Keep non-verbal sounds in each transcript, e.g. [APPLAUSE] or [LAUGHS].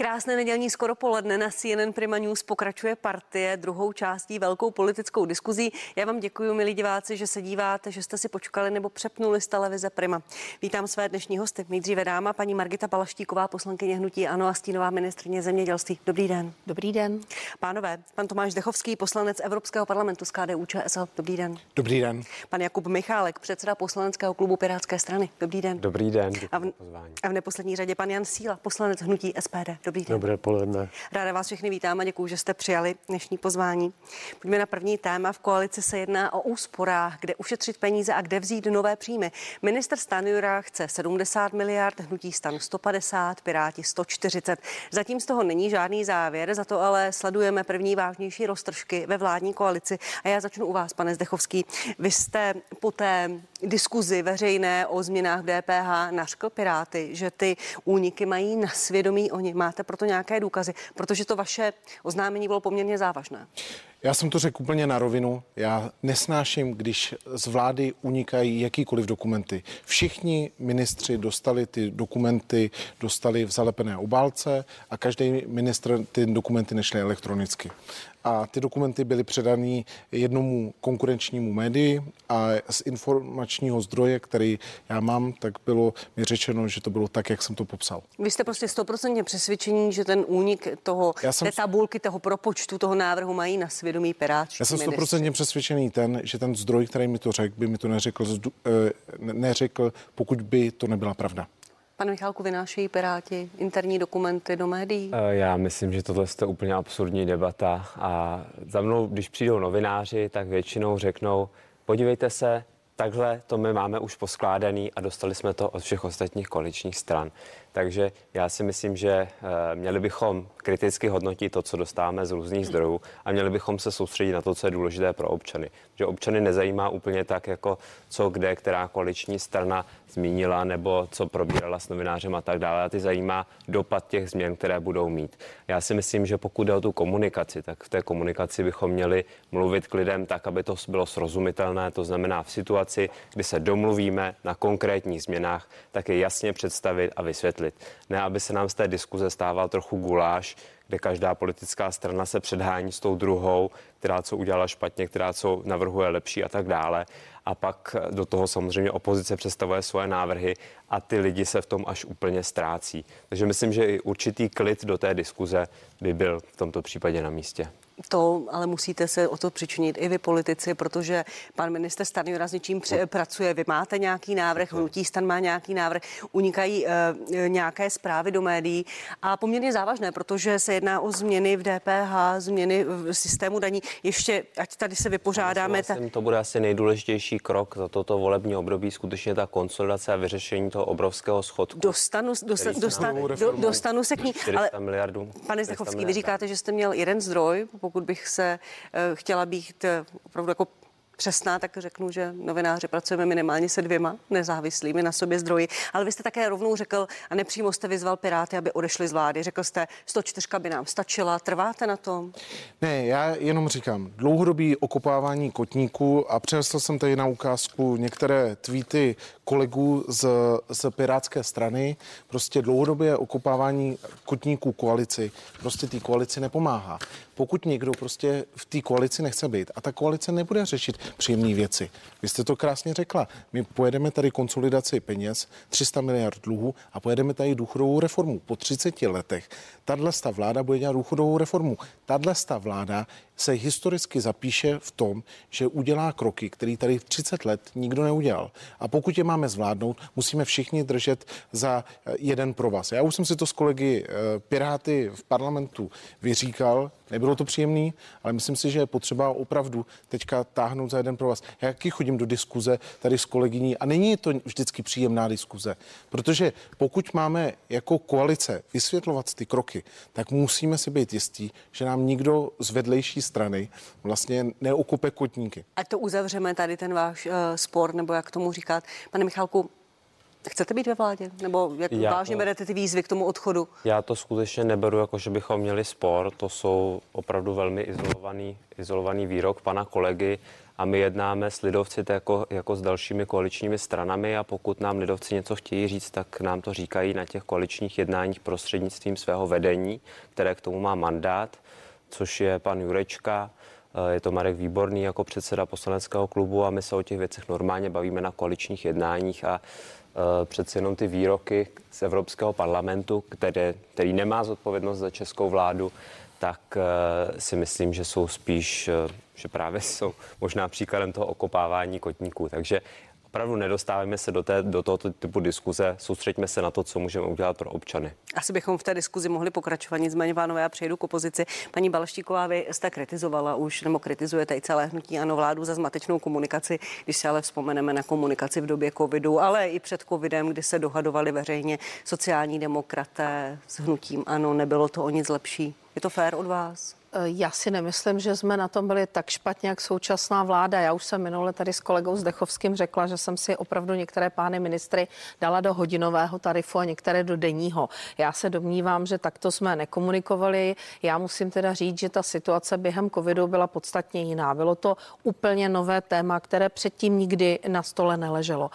Krásné nedělní skoro poledne na CNN Prima News pokračuje partie druhou částí velkou politickou diskuzí. Já vám děkuji, milí diváci, že se díváte, že jste si počkali nebo přepnuli z televize Prima. Vítám své dnešní hosty. Nejdříve dáma paní Margita Palaštíková, poslankyně hnutí Ano a stínová ministrně zemědělství. Dobrý den. Dobrý den. Pánové, pan Tomáš Dechovský, poslanec Evropského parlamentu z KDU ČSL. Dobrý den. Dobrý den. Pan Jakub Michálek, předseda poslaneckého klubu Pirátské strany. Dobrý den. Dobrý den. A v, a v neposlední řadě pan Jan Síla, poslanec hnutí SPD. Dobrý den. Dobré poledne. Ráda vás všechny vítám a děkuji, že jste přijali dnešní pozvání. Pojďme na první téma. V koalici se jedná o úsporách, kde ušetřit peníze a kde vzít nové příjmy. Minister Stanjura chce 70 miliard, hnutí stan 150, Piráti 140. Zatím z toho není žádný závěr, za to ale sledujeme první vážnější roztržky ve vládní koalici. A já začnu u vás, pane Zdechovský. Vy jste po té diskuzi veřejné o změnách v DPH nařkl Piráty, že ty úniky mají na svědomí oni. Máte proto nějaké důkazy, protože to vaše oznámení bylo poměrně závažné. Já jsem to řekl úplně na rovinu. Já nesnáším, když z vlády unikají jakýkoliv dokumenty. Všichni ministři dostali ty dokumenty, dostali v zalepené obálce a každý ministr ty dokumenty nešly elektronicky a ty dokumenty byly předány jednomu konkurenčnímu médii a z informačního zdroje, který já mám, tak bylo mi řečeno, že to bylo tak, jak jsem to popsal. Vy jste prostě stoprocentně přesvědčení, že ten únik toho, já jsem, té tabulky, toho propočtu, toho návrhu mají na svědomí Pirát. Já jsem stoprocentně přesvědčený ten, že ten zdroj, který mi to řekl, by mi to neřekl, eh, neřekl, pokud by to nebyla pravda. Pane Michalku, vynášejí Piráti interní dokumenty do médií? Eh, já myslím, že tohle je úplně absurdní debata a za mnou, když přijdou novináři, tak většinou řeknou, podívejte se, takhle to my máme už poskládaný a dostali jsme to od všech ostatních koaličních stran. Takže já si myslím, že eh, měli bychom kriticky hodnotit to, co dostáváme z různých zdrojů a měli bychom se soustředit na to, co je důležité pro občany. Že občany nezajímá úplně tak, jako co kde, která koaliční strana zmínila nebo co probírala s novinářem a tak dále. A ty zajímá dopad těch změn, které budou mít. Já si myslím, že pokud jde o tu komunikaci, tak v té komunikaci bychom měli mluvit k lidem tak, aby to bylo srozumitelné. To znamená v situaci, kdy se domluvíme na konkrétních změnách, tak je jasně představit a vysvětlit vysvětlit. Ne, aby se nám z té diskuze stával trochu guláš, kde každá politická strana se předhání s tou druhou, která co udělala špatně, která co navrhuje lepší a tak dále. A pak do toho samozřejmě opozice představuje svoje návrhy a ty lidi se v tom až úplně ztrácí. Takže myslím, že i určitý klid do té diskuze by byl v tomto případě na místě. To ale musíte se o to přičinit i vy politici, protože pan minister Stanjura s něčím pře- pracuje. Vy máte nějaký návrh, hnutí stan má nějaký návrh, unikají uh, nějaké zprávy do médií a poměrně závažné, protože se jedná o změny v DPH, změny v systému daní. Ještě, ať tady se vypořádáme. Ta... To bude asi nejdůležitější krok za toto volební období, skutečně ta konsolidace a vyřešení toho obrovského schodku. Dostanu, dosta, dosta, do, dostanu se k ní. Ale, miliardů. Pane Zdechovský, vy říkáte, že jste měl jeden zdroj, pokud bych se eh, chtěla být eh, opravdu jako přesná, tak řeknu, že novináři pracujeme minimálně se dvěma nezávislými na sobě zdroji. Ale vy jste také rovnou řekl a nepřímo jste vyzval Piráty, aby odešli z vlády. Řekl jste, 104 by nám stačila. Trváte na tom? Ne, já jenom říkám, dlouhodobý okopávání kotníků a přinesl jsem tady na ukázku některé tweety kolegů z, z Pirátské strany. Prostě dlouhodobě okopávání kotníků koalici prostě té koalici nepomáhá. Pokud někdo prostě v té koalici nechce být a ta koalice nebude řešit příjemné věci. Vy jste to krásně řekla. My pojedeme tady konsolidaci peněz, 300 miliard dluhu a pojedeme tady důchodovou reformu. Po 30 letech tahle vláda bude dělat důchodovou reformu. Tahle vláda se historicky zapíše v tom, že udělá kroky, které tady v 30 let nikdo neudělal. A pokud je máme zvládnout, musíme všichni držet za eh, jeden provaz. Já už jsem si to s kolegy eh, Piráty v parlamentu vyříkal, nebylo to příjemný, ale myslím si, že je potřeba opravdu teďka táhnout za jeden provaz. Já jaký chodím do diskuze tady s kolegyní a není to vždycky příjemná diskuze, protože pokud máme jako koalice vysvětlovat ty kroky, tak musíme si být jistí, že nám nikdo z vedlejší strany vlastně neokupe kotníky. A to uzavřeme tady ten váš uh, spor, nebo jak tomu říkat. Pane Michalku, Chcete být ve vládě? Nebo jak já vážně to, berete ty výzvy k tomu odchodu? Já to skutečně neberu jako, že bychom měli spor. To jsou opravdu velmi izolovaný, izolovaný výrok pana kolegy a my jednáme s lidovci jako, jako s dalšími koaličními stranami a pokud nám lidovci něco chtějí říct, tak nám to říkají na těch koaličních jednáních prostřednictvím svého vedení, které k tomu má mandát, což je pan Jurečka, eh, je to Marek Výborný jako předseda poslaneckého klubu a my se o těch věcech normálně bavíme na koaličních jednáních a přeci jenom ty výroky z Evropského parlamentu, které, který nemá zodpovědnost za českou vládu, tak eh, si myslím, že jsou spíš, eh, že právě jsou možná příkladem toho okopávání kotníků. Takže opravdu nedostáváme se do, té, do tohoto typu diskuze, soustřeďme se na to, co můžeme udělat pro občany. Asi bychom v té diskuzi mohli pokračovat, nicméně, pánové, já přejdu k opozici. Paní Balštíková, vy jste kritizovala už, nebo kritizujete i celé hnutí ano vládu za zmatečnou komunikaci, když se ale vzpomeneme na komunikaci v době covidu, ale i před covidem, kdy se dohadovali veřejně sociální demokraté s hnutím ano, nebylo to o nic lepší. Je to fér od vás? Já si nemyslím, že jsme na tom byli tak špatně, jak současná vláda. Já už jsem minule tady s kolegou Zdechovským řekla, že jsem si opravdu některé pány ministry dala do hodinového tarifu a některé do denního. Já se domnívám, že takto jsme nekomunikovali. Já musím teda říct, že ta situace během covidu byla podstatně jiná. Bylo to úplně nové téma, které předtím nikdy na stole neleželo.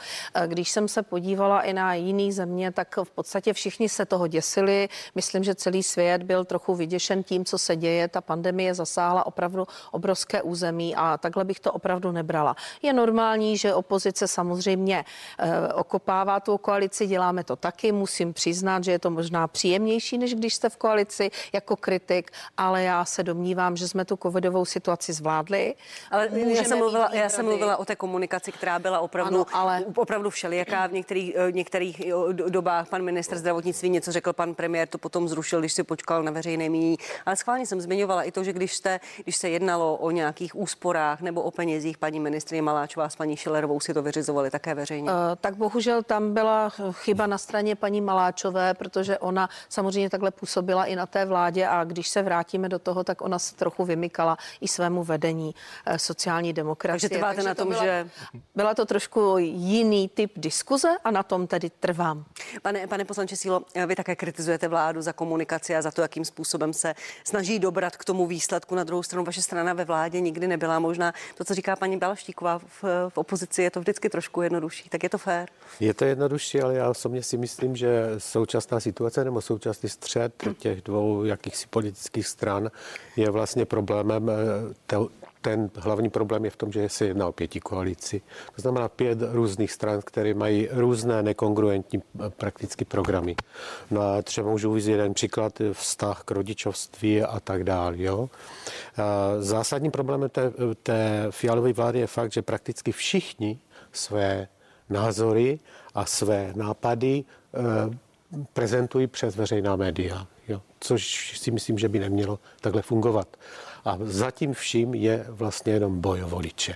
Když jsem se podívala i na jiný země, tak v podstatě všichni se toho děsili. Myslím, že celý svět byl trochu vyděšen tím, co se děje. Ta pandemie zasáhla opravdu obrovské území a takhle bych to opravdu nebrala. Je normální, že opozice samozřejmě eh, okopává tu koalici, děláme to taky. Musím přiznat, že je to možná příjemnější, než když jste v koalici jako kritik, ale já se domnívám, že jsme tu covidovou situaci zvládli. Ale já jsem, mluvila, já jsem mluvila o té komunikaci, která byla opravdu, ano, ale... opravdu všelijaká. V některých, eh, některých dobách pan minister zdravotnictví něco řekl, pan premiér to potom zrušil, když si počkal na veřejné míní. Ale schválně jsem zmiňovala zmiňovala i to, že když, jste, když se jednalo o nějakých úsporách nebo o penězích, paní ministrině Maláčová s paní Šilerovou si to vyřizovali také veřejně. Uh, tak bohužel tam byla chyba na straně paní Maláčové, protože ona samozřejmě takhle působila i na té vládě a když se vrátíme do toho, tak ona se trochu vymykala i svému vedení uh, sociální demokracie. Takže trváte Takže na tom, byla, že... Byla to trošku jiný typ diskuze a na tom tedy trvám. Pane, pane poslanče Sílo, vy také kritizujete vládu za komunikaci a za to, jakým způsobem se snaží dobrat k tomu výsledku. Na druhou stranu vaše strana ve vládě nikdy nebyla možná. To, co říká paní Balaštíková v, v opozici, je to vždycky trošku jednodušší. Tak je to fér? Je to jednodušší, ale já osobně si myslím, že současná situace nebo současný střed těch dvou jakýchsi politických stran je vlastně problémem eh, ten hlavní problém je v tom, že se jedná o pěti koalici. To znamená pět různých stran, které mají různé nekongruentní eh, prakticky programy. No a třeba můžu uvést jeden příklad, eh, vztah k rodičovství a tak dále. Jo? Zásadním problémem té, té fialové vlády je fakt, že prakticky všichni své názory a své nápady eh, prezentují přes veřejná média, jo? což si myslím, že by nemělo takhle fungovat. A zatím vším je vlastně jenom boj o voliče.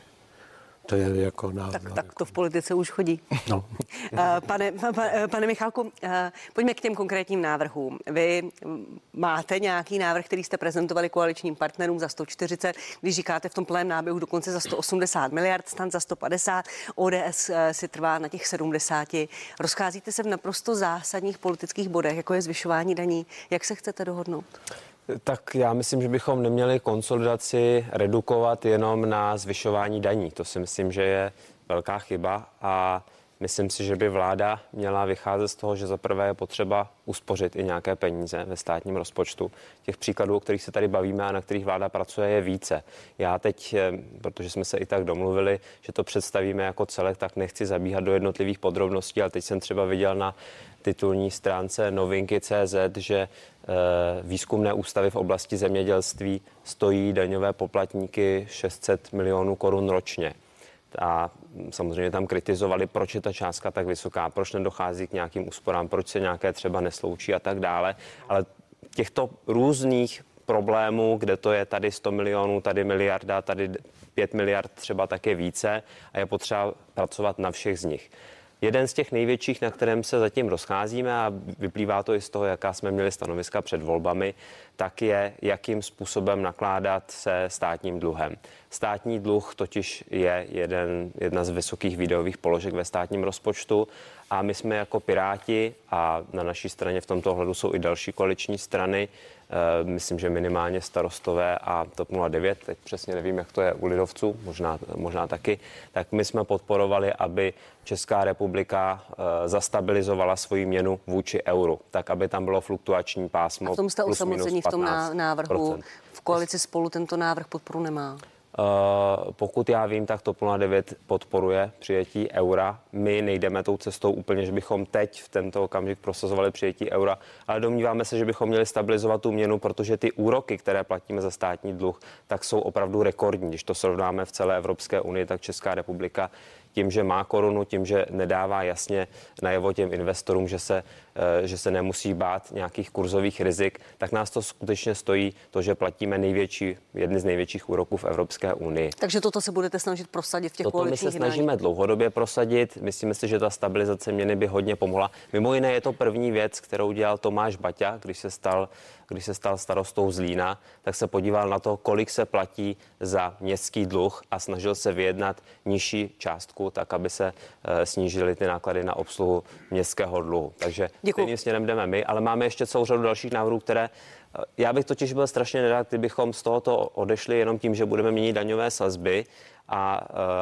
To je jako na, tak, tak to v politice už chodí. No. [LAUGHS] Eh, pane, pane Michalku, eh, pojďme k těm konkrétním návrhům. Vy máte nějaký návrh, který jste prezentovali koaličním partnerům za 140, když říkáte v tom plném náběhu dokonce za 180 miliard, stan za 150, ODS eh, si trvá na těch 70. Rozcházíte se v naprosto zásadních politických bodech, jako je zvyšování daní. Jak se chcete dohodnout? Tak já myslím, že bychom neměli konsolidaci redukovat jenom na zvyšování daní. To si myslím, že je velká chyba a myslím si, že by vláda měla vycházet z toho, že za prvé je potřeba uspořit i nějaké peníze ve státním rozpočtu. Těch příkladů, o kterých se tady bavíme a na kterých vláda pracuje, je více. Já teď, eh, protože jsme se i tak domluvili, že to představíme jako celek, tak nechci zabíhat do jednotlivých podrobností, ale teď jsem třeba viděl na titulní stránce novinky CZ, že eh, výzkumné ústavy v oblasti zemědělství stojí daňové poplatníky 600 milionů korun ročně. A samozřejmě tam kritizovali, proč je ta částka tak vysoká, proč nedochází k nějakým úsporám, proč se nějaké třeba nesloučí a tak dále. Ale těchto různých problémů, kde to je tady 100 milionů, tady miliarda, tady 5 miliard třeba také více a je potřeba pracovat na všech z nich. Jeden z těch největších, na kterém se zatím rozcházíme a vyplývá to i z toho, jaká jsme měli stanoviska před volbami, tak je, jakým způsobem nakládat se státním dluhem. Státní dluh totiž je jeden, jedna z vysokých výdajových položek ve státním rozpočtu a my jsme jako Piráti a na naší straně v tomto ohledu jsou i další koaliční strany, myslím, že minimálně starostové a TOP 09, teď přesně nevím, jak to je u lidovců, možná, možná taky, tak my jsme podporovali, aby Česká republika zastabilizovala svoji měnu vůči euru, tak aby tam bylo fluktuační pásmo. A v tom jste osamocení v tom návrhu. V koalici spolu tento návrh podporu nemá. Uh, pokud já vím, tak TOP 09 podporuje přijetí eura. My nejdeme tou cestou úplně, že bychom teď v tento okamžik prosazovali přijetí eura, ale domníváme se, že bychom měli stabilizovat tu měnu, protože ty úroky, které platíme za státní dluh, tak jsou opravdu rekordní. Když to srovnáme v celé Evropské unii, tak Česká republika tím, že má korunu, tím, že nedává jasně najevo těm investorům, že se, eh, že se nemusí bát nějakých kurzových rizik, tak nás to skutečně stojí to, že platíme největší, jedny z největších úroků v Evropské unii. Takže toto se budete snažit prosadit v těch toto my se snažíme dlouhodobě prosadit. Myslíme si, že ta stabilizace měny by hodně pomohla. Mimo jiné je to první věc, kterou dělal Tomáš Baťa, když se stal když se stal starostou Zlína, tak se podíval na to, kolik se platí za městský dluh a snažil se vyjednat nižší částku, tak aby se e, snížily ty náklady na obsluhu městského dluhu. Takže stejným směrem jdeme my, ale máme ještě celou řadu dalších návrhů, které eh, já bych totiž byl strašně nerad, kdybychom z tohoto odešli jenom tím, že budeme měnit daňové sazby a,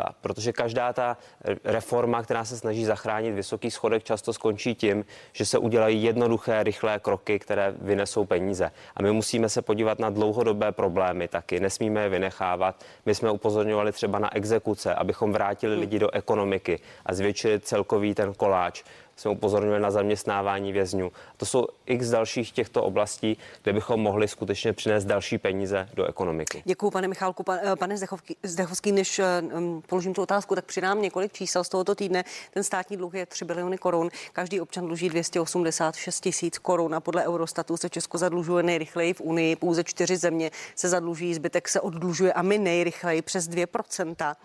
a protože každá ta reforma, která se snaží zachránit vysoký schodek, často skončí tím, že se udělají jednoduché, rychlé kroky, které vynesou peníze. A my musíme se podívat na dlouhodobé problémy taky, nesmíme je vynechávat. My jsme upozorňovali třeba na exekuce, abychom vrátili lidi do ekonomiky a zvětšili celkový ten koláč jsme upozorňovali na zaměstnávání vězňů. To jsou x dalších těchto oblastí, kde bychom mohli skutečně přinést další peníze do ekonomiky. Děkuji, pane Michálku. Eh, pane Zdechovský, než eh, položím tu otázku, tak přidám několik čísel z tohoto týdne. Ten státní dluh je 3 biliony korun. Každý občan dluží 286 tisíc korun a podle Eurostatu se Česko zadlužuje nejrychleji v Unii. Pouze čtyři země se zadlužují, zbytek se oddlužuje a my nejrychleji přes 2%.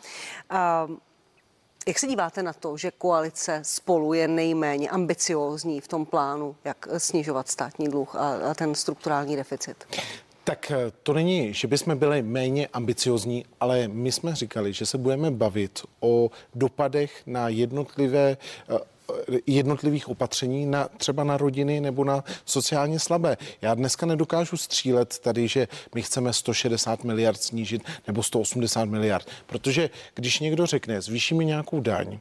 Uh, jak se díváte na to, že koalice spolu je nejméně ambiciózní v tom plánu, jak snižovat státní dluh a, a ten strukturální deficit? Tak eh, to není, že bychom byli méně ambiciozní, ale my jsme říkali, že se budeme bavit o dopadech na jednotlivé eh, jednotlivých opatření na, třeba na rodiny nebo na sociálně slabé. Já dneska nedokážu střílet tady, že my chceme 160 miliard snížit nebo 180 miliard, protože když někdo řekne, zvýšíme nějakou daň,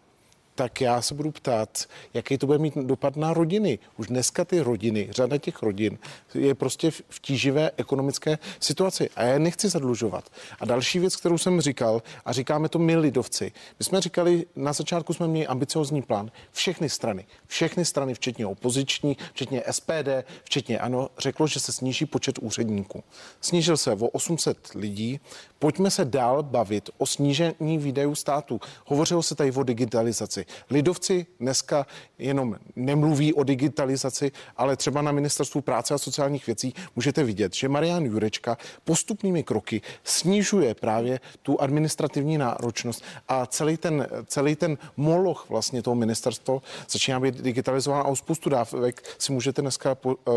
tak já se budu ptát, jaký to bude mít dopad na rodiny. Už dneska ty rodiny, řada těch rodin je prostě v tíživé ekonomické situaci a já nechci zadlužovat. A další věc, kterou jsem říkal, a říkáme to my lidovci, my jsme říkali, na začátku jsme měli ambiciozní plán, všechny strany, všechny strany, včetně opoziční, včetně SPD, včetně ANO, řeklo, že se sníží počet úředníků. Snížil se o 800 lidí, pojďme se dál bavit o snížení výdajů státu. Hovořilo se tady o digitalizaci. Lidovci dneska jenom nemluví o digitalizaci, ale třeba na ministerstvu práce a sociálních věcí můžete vidět, že Marian Jurečka postupnými kroky snižuje právě tu administrativní náročnost a celý ten, celý ten moloch vlastně toho ministerstva začíná být digitalizován a o spoustu dávek si můžete dneska po, uh,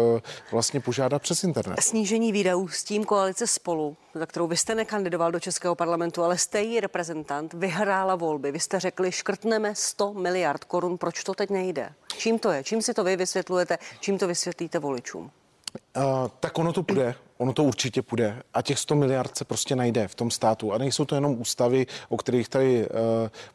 vlastně požádat přes internet. Snížení výdajů s tím koalice spolu, za kterou vy jste nekandidoval do Českého parlamentu, ale jste její reprezentant, vyhrála volby. Vy jste řekli, škrtneme 100 miliard korun. Proč to teď nejde? Čím to je? Čím si to vy vysvětlujete? Čím to vysvětlíte voličům? Uh, tak ono to půjde ono to určitě půjde a těch 100 miliard se prostě najde v tom státu. A nejsou to jenom ústavy, o kterých tady uh,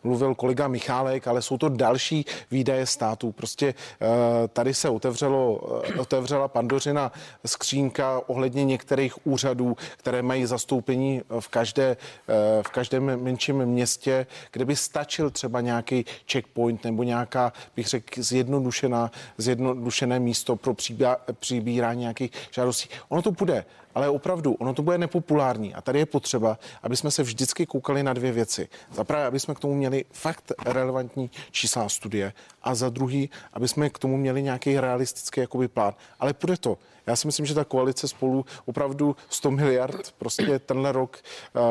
mluvil kolega Michálek, ale jsou to další výdaje států. Prostě uh, tady se otevřelo, uh, otevřela pandořina skřínka ohledně některých úřadů, které mají zastoupení v, každé, uh, v každém menším městě, kde by stačil třeba nějaký checkpoint nebo nějaká, bych řekl, zjednodušená, zjednodušené místo pro přibírání nějakých žádostí. Ono to půjde ale opravdu ono to bude nepopulární a tady je potřeba, aby jsme se vždycky koukali na dvě věci. Za prvé, aby jsme k tomu měli fakt relevantní čísla studie a za druhý, aby jsme k tomu měli nějaký realistický jakoby plán. Ale půjde to. Já si myslím, že ta koalice spolu opravdu 100 miliard prostě tenhle rok uh,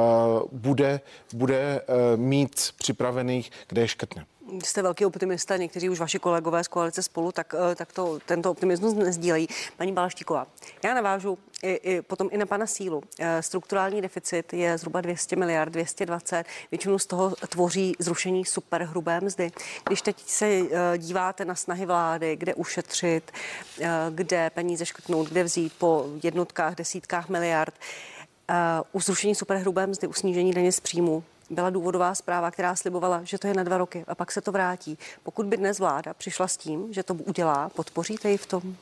bude, bude uh, mít připravených, kde je škrtne. Jste velký optimista, někteří už vaši kolegové z koalice spolu, tak, eh, tak to, tento optimismus nezdílejí. Paní Balaštíková, já navážu i, i, potom i na pana sílu. Eh, strukturální deficit je zhruba 200 miliard, 220. Většinu z toho tvoří zrušení superhrubé mzdy. Když teď se eh, díváte na snahy vlády, kde ušetřit, kde peníze škrtnout, kde vzít po jednotkách, desítkách miliard, u zrušení superhrubé mzdy, u snížení daně z příjmu, byla důvodová zpráva, která slibovala, že to je na dva roky a pak se to vrátí. Pokud by dnes vláda přišla s tím, že to udělá, podpoříte ji v tom?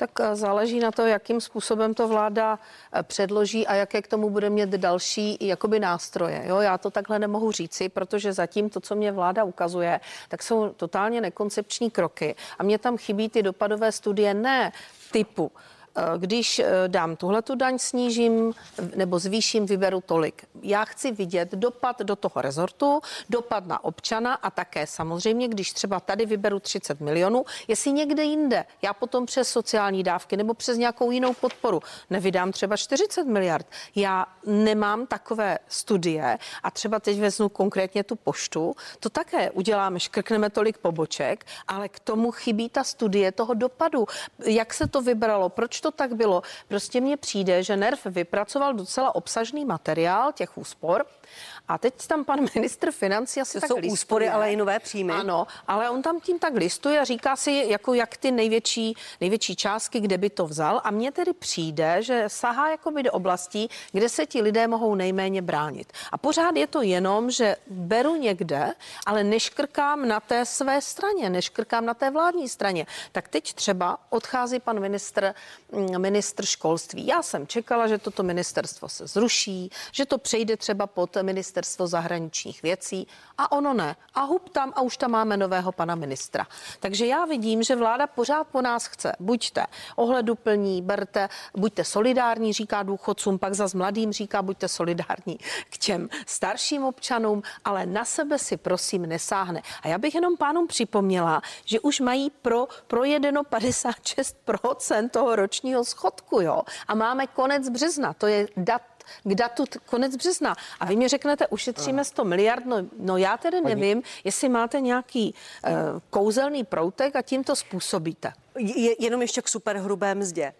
Tak eh, záleží na to, jakým způsobem to vláda eh, předloží a jaké k tomu bude mít další jakoby nástroje. Jo, já to takhle nemohu říci, protože zatím to, co mě vláda ukazuje, tak jsou totálně nekoncepční kroky a mě tam chybí ty dopadové studie ne typu když eh, dám tuhle tu daň, snížím nebo zvýším, vyberu tolik. Já chci vidět dopad do toho rezortu, dopad na občana a také samozřejmě, když třeba tady vyberu 30 milionů, jestli někde jinde, já potom přes sociální dávky nebo přes nějakou jinou podporu nevydám třeba 40 miliard. Já nemám takové studie a třeba teď vezmu konkrétně tu poštu, to také uděláme, škrkneme tolik poboček, ale k tomu chybí ta studie toho dopadu. Jak se to vybralo, proč to tak bylo? Prostě mně přijde, že NERV vypracoval docela obsažný materiál těch úspor a teď tam pan [LAUGHS] ministr financí asi to tak jsou listuje. úspory, ale i nové příjmy. Ano, ale on tam tím tak listuje a říká si, jako jak ty největší, největší částky, kde by to vzal. A mně tedy přijde, že sahá jakoby do oblastí, kde se ti lidé mohou nejméně bránit. A pořád je to jenom, že beru někde, ale neškrkám na té své straně, neškrkám na té vládní straně. Tak teď třeba odchází pan ministr, mm, ministr školství. Já jsem čekala, že toto ministerstvo se zruší, že to přejde třeba pod ministerstvo zahraničních věcí a ono ne. A hub tam a už tam máme nového pana ministra. Takže já vidím, že vláda pořád po nás chce. Buďte ohleduplní, berte, buďte solidární, říká důchodcům, pak za mladým říká, buďte solidární k těm starším občanům, ale na sebe si prosím nesáhne. A já bych jenom pánům připomněla, že už mají pro projedeno 56% toho ročního schodku, jo. A máme konec března, to je dat k datu konec března. A vy mi řeknete, ušetříme 100 miliard, no, no já tedy nevím, jestli máte nějaký uh, kouzelný proutek a tím to způsobíte. Je, jenom ještě k superhrubé mzdě.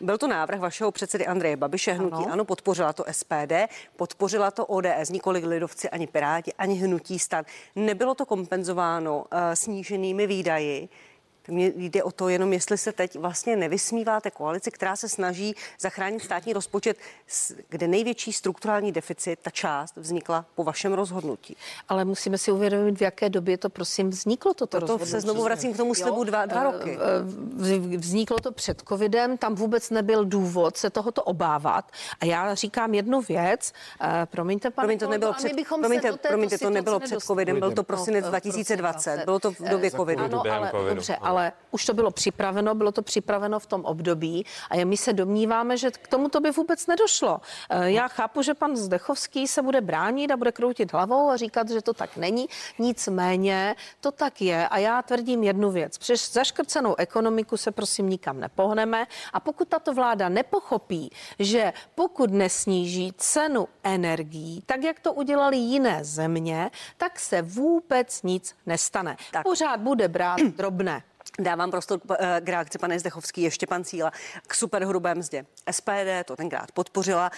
Byl to návrh vašeho předsedy Andreje Babiše, hnutí ano. ano, podpořila to SPD, podpořila to ODS, nikoli lidovci, ani Piráti, ani hnutí stan. Nebylo to kompenzováno uh, sníženými výdaji. Mně jde o to jenom, jestli se teď vlastně nevysmíváte koalici, která se snaží zachránit státní rozpočet, kde největší strukturální deficit, ta část vznikla po vašem rozhodnutí. Ale musíme si uvědomit, v jaké době to prosím vzniklo toto to rozhodnutí. se znovu vracím k tomu slibu dva, dva eh, roky. Eh, vzniklo to před covidem, tam vůbec nebyl důvod se tohoto obávat. A já říkám jednu věc, eh, promiňte, pane promiňte, to nebylo před, promiňte, promiňte, to nebylo před covidem, byl to prosinec no, 2020, bylo to v době covidu. Ano, ale, dobře, ale ale už to bylo připraveno, bylo to připraveno v tom období a my se domníváme, že k tomu to by vůbec nedošlo. Eh, já chápu, že pan Zdechovský se bude bránit a bude kroutit hlavou a říkat, že to tak není. Nicméně to tak je a já tvrdím jednu věc. Přes zaškrcenou ekonomiku se prosím nikam nepohneme a pokud tato vláda nepochopí, že pokud nesníží cenu energií, tak jak to udělali jiné země, tak se vůbec nic nestane. Tak. Pořád bude brát drobné. Dávám prostor eh, k reakci, pane Zdechovský, ještě pan Cíla, k superhrubé mzdě. SPD to tenkrát podpořila,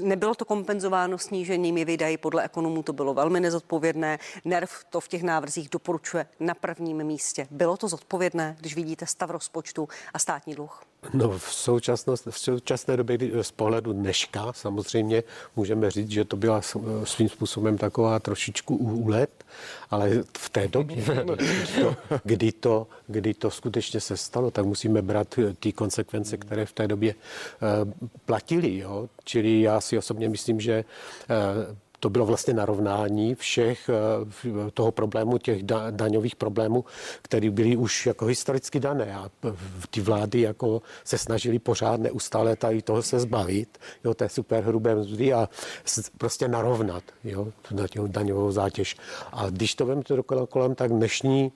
nebylo to kompenzováno sníženými výdaji, podle ekonomů to bylo velmi nezodpovědné. NERV to v těch návrzích doporučuje na prvním místě. Bylo to zodpovědné, když vidíte stav rozpočtu a státní dluh? No v, současnost, v současné době, kdy z pohledu dneška, samozřejmě můžeme říct, že to byla svým způsobem taková trošičku úlet, ale v té době, [LAUGHS] kdy to, kdy to, kdy to skutečně se stalo, tak musíme brát ty konsekvence, které v té době platily. Jo? Čili já si osobně myslím, že to bylo vlastně narovnání všech eh, toho problému, těch daňových problémů, které byly už jako historicky dané a ty vlády jako se snažili pořád neustále tady toho se zbavit, jo, té superhrubé mzdy a prostě narovnat, jo, tu daňovou zátěž. A když to vemte dokola kolem, tak dnešní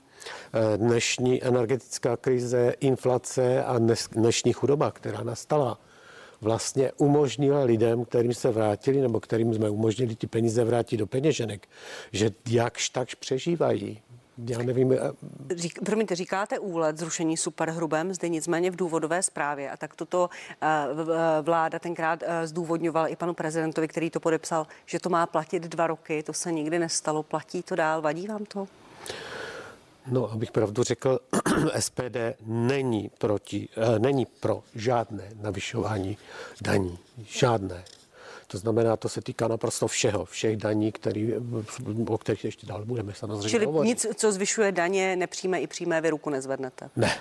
eh, dnešní energetická krize, inflace a dnešní chudoba, která nastala, vlastně umožnila lidem, kterým se vrátili, nebo kterým jsme umožnili ty peníze vrátit do peněženek, že jakž takž přežívají. Já nevím, eh, Řík, promiňte, říkáte úlet zrušení superhrubé mzdy, nicméně v důvodové zprávě a tak toto eh, v- vláda tenkrát eh, zdůvodňovala i panu prezidentovi, který to podepsal, že to má platit dva roky, to se nikdy nestalo, platí to dál, vadí vám to? No, abych pravdu řekl, [CLEARS THROAT] SPD není proti, eh, není pro žádné navyšování daní. Žádné. To znamená, to se týká naprosto všeho, všech daní, který, o kterých ještě dál budeme samozřejmě Čili hovořit. nic, co zvyšuje daně, nepřímé i přímé, vy ruku nezvednete. Ne.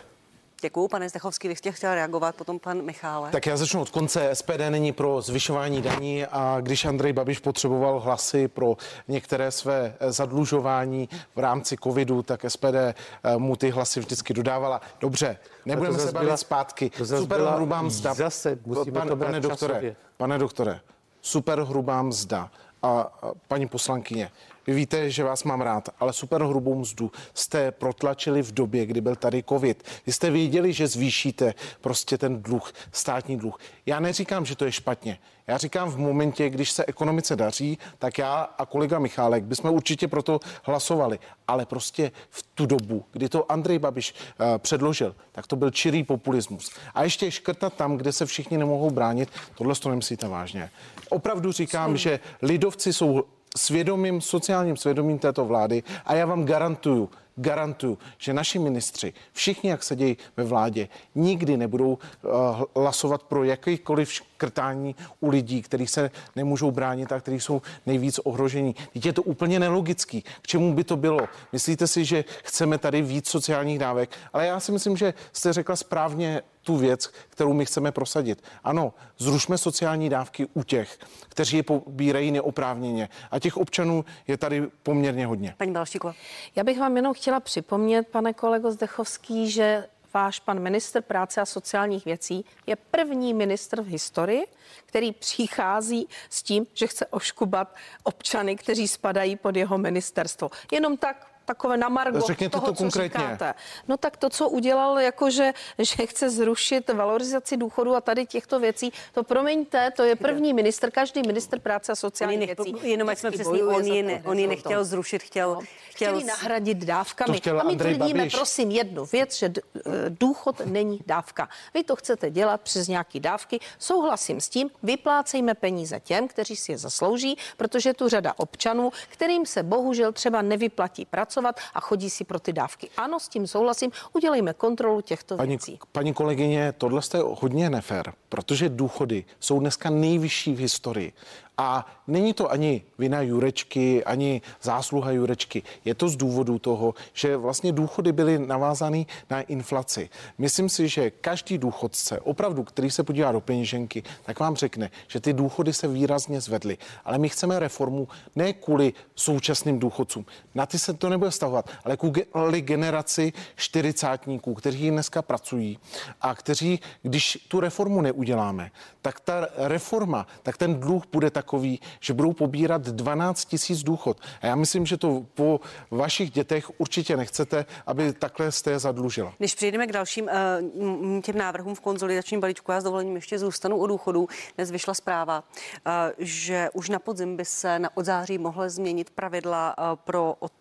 Děkuju, pane Zdechovský, vy jste chtěl reagovat, potom pan Michálek. Tak já začnu od konce. SPD není pro zvyšování daní a když Andrej Babiš potřeboval hlasy pro některé své eh, zadlužování v rámci covidu, tak SPD eh, mu ty hlasy vždycky dodávala. Dobře, nebudeme to se bavit byla- zpátky. to Super hrubá mzda. zase musíme to brát pane doktore, pane doktore, super hrubá mzda a, a paní poslankyně, vy víte, že vás mám rád, ale super hrubou mzdu jste protlačili v době, kdy byl tady covid. Vy jste věděli, že zvýšíte prostě ten dluh, státní dluh. Já neříkám, že to je špatně. Já říkám v momentě, když se ekonomice daří, tak já a kolega Michálek bychom určitě proto hlasovali. Ale prostě v tu dobu, kdy to Andrej Babiš uh, předložil, tak to byl čirý populismus. A ještě škrtat tam, kde se všichni nemohou bránit, tohle to nemyslíte vážně. Opravdu říkám, že lidovci jsou svědomím, sociálním svědomím této vlády a já vám garantuju, garantuju, že naši ministři, všichni, jak sedějí ve vládě, nikdy nebudou uh, hlasovat pro jakýkoliv škrtání u lidí, kteří se nemůžou bránit a kteří jsou nejvíc ohrožení. Teď je to úplně nelogický. K čemu by to bylo? Myslíte si, že chceme tady víc sociálních dávek? Ale já si myslím, že jste řekla správně tu věc, kterou my chceme prosadit. Ano, zrušme sociální dávky u těch, kteří je pobírají neoprávněně. A těch občanů je tady poměrně hodně. Paní Balšíková. Já bych vám jenom chtěla připomnět, pane kolego Zdechovský, že váš pan ministr práce a sociálních věcí je první ministr v historii, který přichází s tím, že chce oškubat občany, kteří spadají pod jeho ministerstvo. Jenom tak takové na margo Řekněte toho, to co konkrétně. říkáte. No tak to, co udělal, jakože že chce zrušit valorizaci důchodu a tady těchto věcí, to promiňte, to je první ministr, každý ministr práce a sociálních věcí. jenom ať jsme přesní, bojuje on ji, ne, on ji nechtěl zrušit, chtěl, No, chtěl chtěli nahradit dávkami. A my Andrej tvrdíme, Babiš. prosím, jednu věc, že eh, důchod není dávka. Vy to chcete dělat přes nějaký dávky. Souhlasím s tím, vyplácejme peníze těm, kteří si je zaslouží, protože je tu řada občanů, kterým se bohužel třeba nevyplatí pracovat a chodí si pro ty dávky. Ano, s tím souhlasím, udělejme kontrolu těchto Paní, věcí. paní kolegyně, tohle je hodně nefér, protože důchody jsou dneska nejvyšší v historii. A není to ani vina Jurečky, ani zásluha Jurečky. Je to z důvodu toho, že vlastně důchody byly navázány na inflaci. Myslím si, že každý důchodce, opravdu, který se podívá do peněženky, tak vám řekne, že ty důchody se výrazně zvedly. Ale my chceme reformu ne kvůli současným důchodcům. Na ty se to nebude stavovat, ale kvůli generaci čtyřicátníků, kteří dneska pracují a kteří, když tu reformu neuděláme, tak ta reforma, tak ten dluh bude takový, že budou pobírat 12 tisíc důchod. A já myslím, že to po vašich dětech určitě nechcete, aby takhle jste je zadlužila. Než přejdeme k dalším m, těm návrhům v konzolidačním balíčku, já s dovolením ještě zůstanu u důchodů. Dnes vyšla zpráva, uh, že už na podzim by se na od září mohly změnit pravidla uh, pro od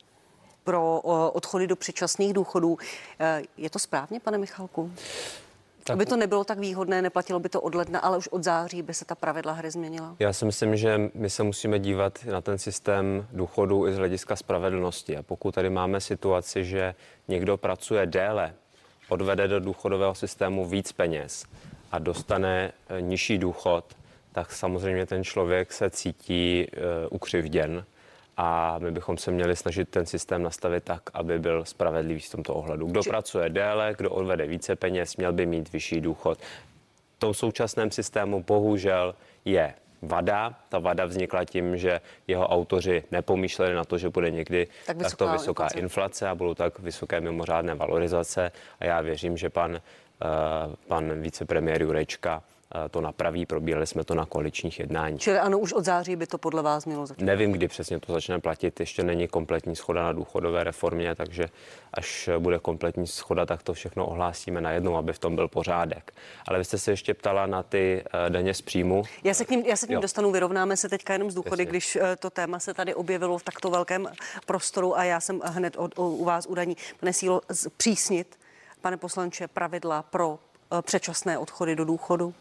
pro odchody do předčasných důchodů. Je to správně, pane Michalku? Tak... Aby to nebylo tak výhodné, neplatilo by to od ledna, ale už od září by se ta pravidla hry změnila. Já si myslím, že my se musíme dívat na ten systém důchodu i z hlediska spravedlnosti. A pokud tady máme situaci, že někdo pracuje déle, odvede do důchodového systému víc peněz a dostane eh, nižší důchod, tak samozřejmě ten člověk se cítí uh, ukřivděn a my bychom se měli snažit ten systém nastavit tak, aby byl spravedlivý v tomto ohledu. Kdo pracuje déle, kdo odvede více peněz, měl by mít vyšší důchod. V tom současném systému bohužel je vada. Ta vada vznikla tím, že jeho autoři nepomýšleli na to, že bude někdy Tak vysoká takto vysoká inflace. inflace a budou tak vysoké mimořádné valorizace. A já věřím, že pan, uh, pan vicepremiér Jurečka eh, to napraví. Probírali jsme to na koaličních jednání. Čili ano, už od září by to podle vás mělo začít. Nevím, kdy přesně to začne platit. Ještě není kompletní schoda na důchodové reformě, takže až bude kompletní schoda, tak to všechno ohlásíme najednou, aby v tom byl pořádek. Ale vy jste se ještě ptala na ty eh, daně z příjmu. Já se k ním, já se k ním Jo. dostanu, vyrovnáme se teďka jenom z důchody, Jasně. když eh, to téma se tady objevilo v takto velkém prostoru a já jsem hned od, o, u vás údajní. Pane Sílo, přísnit, pane poslanče, pravidla pro eh, předčasné odchody do důchodu?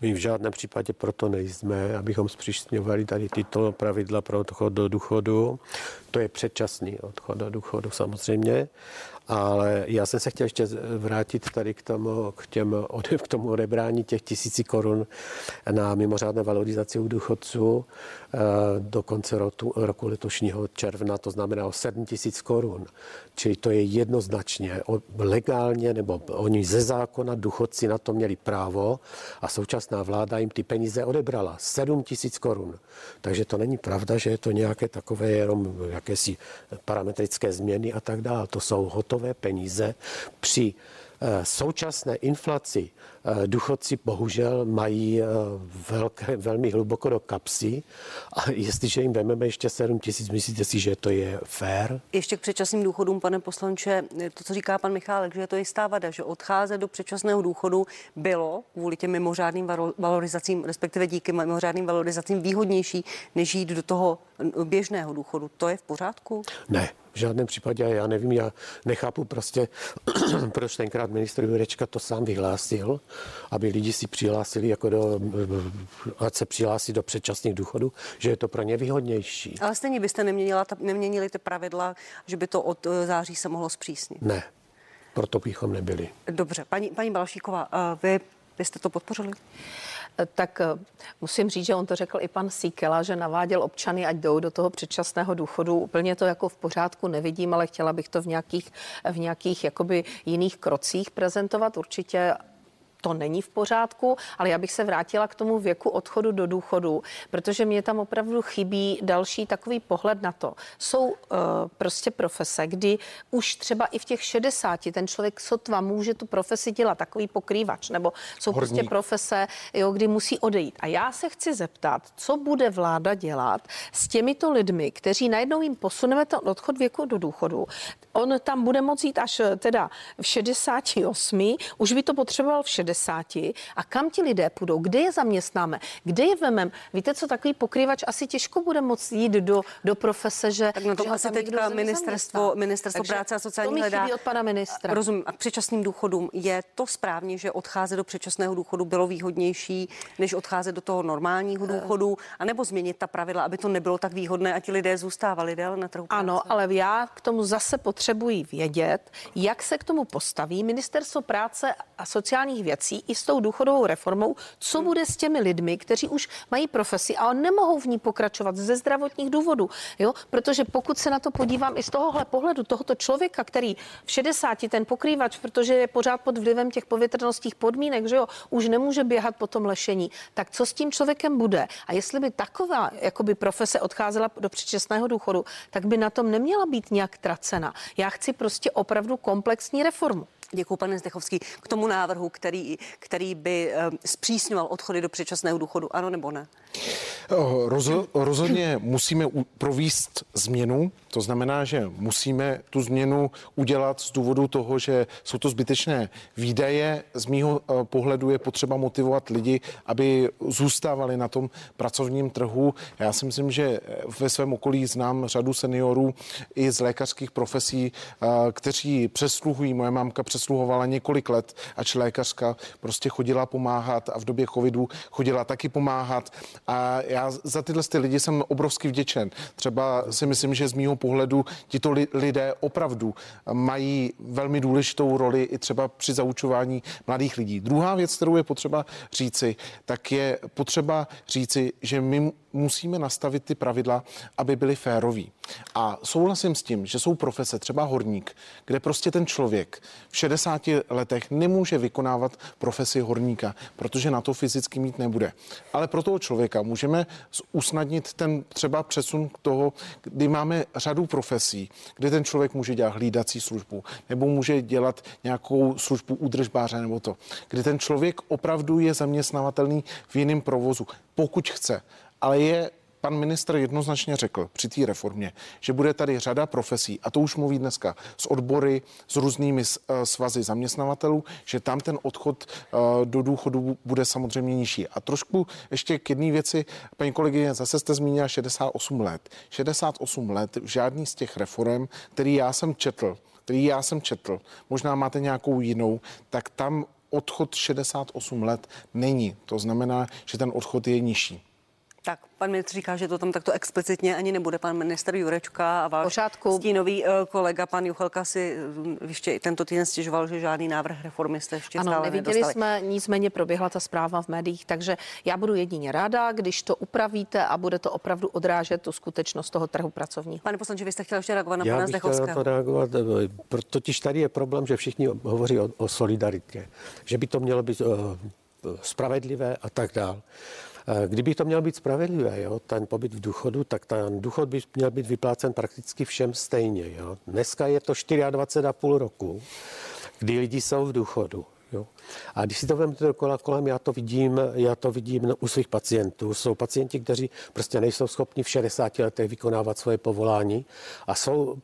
My v žádném případě proto nejsme, abychom zpřísňovali tady tyto pravidla pro odchod do důchodu. To je předčasný odchod do důchodu samozřejmě. Ale já jsem se chtěl ještě vrátit tady k tomu, k, těm, k tomu odebrání těch tisíci korun na mimořádné valorizaci u důchodců eh, do konce roku, roku letošního června, to znamená o 7 tisíc korun. Čili to je jednoznačně legálně, nebo oni ze zákona důchodci na to měli právo a současná vláda jim ty peníze odebrala. 7 tisíc korun. Takže to není pravda, že je to nějaké takové jenom jakési parametrické změny a tak dále. To jsou hotové peníze při eh, současné inflaci eh, důchodci bohužel mají eh, velké, velmi hluboko do kapsy a jestliže jim vezmeme ještě 7 tisíc, myslíte si, že to je fair? Ještě k předčasným důchodům, pane poslanče, to, co říká pan Michálek, že je to jistá vada, že odcházet do předčasného důchodu bylo kvůli těm mimořádným valorizacím, respektive díky mimořádným valorizacím výhodnější, než jít do toho běžného důchodu. To je v pořádku? Ne, v žádném případě, já nevím, já nechápu prostě, [CLEARS THROAT] proč tenkrát ministr Jurečka to sám vyhlásil, aby lidi si přihlásili jako do, ať se přihlásí do předčasných důchodů, že je to pro ně výhodnější. Ale stejně byste neměnila ta, neměnili ty pravidla, že by to od eh, září se mohlo zpřísnit. Ne, proto bychom nebyli. Dobře, paní, paní Balašíková, eh, vy byste to podpořili? Tak eh, musím říct, že on to řekl i pan Síkela, že naváděl občany, ať jdou do toho předčasného důchodu. Úplně to jako v pořádku nevidím, ale chtěla bych to v nějakých, v nějakých jakoby jiných krocích prezentovat. Určitě to není v pořádku, ale já bych se vrátila k tomu věku odchodu do důchodu, protože mě tam opravdu chybí další takový pohled na to. Jsou uh, prostě profese, kdy už třeba i v těch 60 ten člověk sotva může tu profesi dělat, takový pokrývač, nebo jsou Horník. prostě profese, jo, kdy musí odejít. A já se chci zeptat, co bude vláda dělat s těmito lidmi, kteří najednou jim posuneme ten odchod věku do důchodu. On tam bude moct jít až eh, teda v 68, už by to potřeboval v 60 a kam ti lidé půjdou, kde je zaměstnáme, kde je vemem. Víte, co takový pokrývač asi těžko bude moct jít do, do profese, že Tak na tom asi teďka nezaměstná. ministerstvo, ministerstvo Takže práce a to sociální hledá. od pana ministra. Rozumím. A k předčasným důchodům je to správně, že odcházet do předčasného důchodu bylo výhodnější, než odcházet do toho normálního Eh. důchodu, anebo změnit ta pravidla, aby to nebylo tak výhodné a ti lidé zůstávali déle na trhu práce? Ano, ale já k tomu zase potřebuji vědět, jak se k tomu postaví Ministerstvo práce a sociálních věcí i s tou důchodovou reformou, co bude s těmi lidmi, kteří už mají profesi a nemohou v ní pokračovat ze zdravotních důvodů. Jo? Protože pokud se na to podívám i z tohohle pohledu, tohoto člověka, který v 60 ten pokrývač, protože je pořád pod vlivem těch povětrnostních podmínek, že jo, už nemůže běhat po tom lešení, tak co s tím člověkem bude? A jestli by taková jakoby profese odcházela do předčasného důchodu, tak by na tom neměla být nějak tracena. Já chci prostě opravdu komplexní reformu. Děkuji, pane Zdechovský. K tomu návrhu, který, který by eh, zpřísňoval odchody do předčasného důchodu, ano nebo ne? Rozo, rozhodně musíme u- províst změnu, to znamená, že musíme tu změnu udělat z důvodu toho, že jsou to zbytečné výdaje. Z mýho eh, pohledu je potřeba motivovat lidi, aby zůstávali na tom pracovním trhu. Já si myslím, že eh, ve svém okolí znám řadu seniorů i z lékařských profesí, eh, kteří přesluhují. Moje mámka přesluhovala několik let, ač lékařka prostě chodila pomáhat a v době covidu chodila taky pomáhat. A já za tyhle ty lidi jsem obrovsky vděčen. Třeba si myslím, že z mýho pohledu tito li- lidé opravdu mají velmi důležitou roli i třeba při zaučování mladých lidí. Druhá věc, kterou je potřeba říci, tak je potřeba říci, že my musíme nastavit ty pravidla, aby byly féroví. A souhlasím s tím, že jsou profese, třeba horník, kde prostě ten člověk v 60 letech nemůže vykonávat profesi horníka, protože na to fyzicky mít nebude. Ale pro toho člověka můžeme usnadnit ten třeba přesun k toho, kdy máme řadu profesí, kde ten člověk může dělat hlídací službu, nebo může dělat nějakou službu údržbáře nebo to, kdy ten člověk opravdu je zaměstnavatelný v jiném provozu, pokud chce. Ale je pan ministr jednoznačně řekl při té reformě, že bude tady řada profesí, a to už mluví dneska s odbory, s různými eh, svazy zaměstnavatelů, že tam ten odchod eh, do důchodu bude samozřejmě nižší. A trošku ještě k jedné věci, paní kolegyně, zase jste zmínila 68 let. 68 let v žádný z těch reform, který já jsem četl, který já jsem četl, možná máte nějakou jinou, tak tam odchod 68 let není. To znamená, že ten odchod je nižší. Tak, pan ministr říká, že to tam takto explicitně ani nebude. Pan minister Jurečka a váš Pořádku. stínový uh, kolega, pan Juchelka, si uh, ještě i tento týden stěžoval, že žádný návrh reformy jste ještě ano, stále neviděli nedostali. jsme, nicméně proběhla ta zpráva v médiích, takže já budu jedině ráda, když to upravíte a bude to opravdu odrážet tu skutečnost toho trhu pracovního. Pane poslanče, vy jste chtěl ještě reagovat na Já pana bych chtěl na Zdechovského. to reagovat, eh, totiž tady je problém, že všichni hovoří o, o solidaritě, že by to mělo být uh, spravedlivé a tak dále. Kdyby to mělo být spravedlivé, jo, ten pobyt v důchodu, tak ten důchod by měl být vyplácen prakticky všem stejně. Jo. Dneska je to 24,5 roku, kdy lidi jsou v důchodu. Jo. A když si to vezmete do kola kolem, já to vidím, já to vidím u svých pacientů. Jsou pacienti, kteří prostě nejsou schopni v 60 letech vykonávat svoje povolání a jsou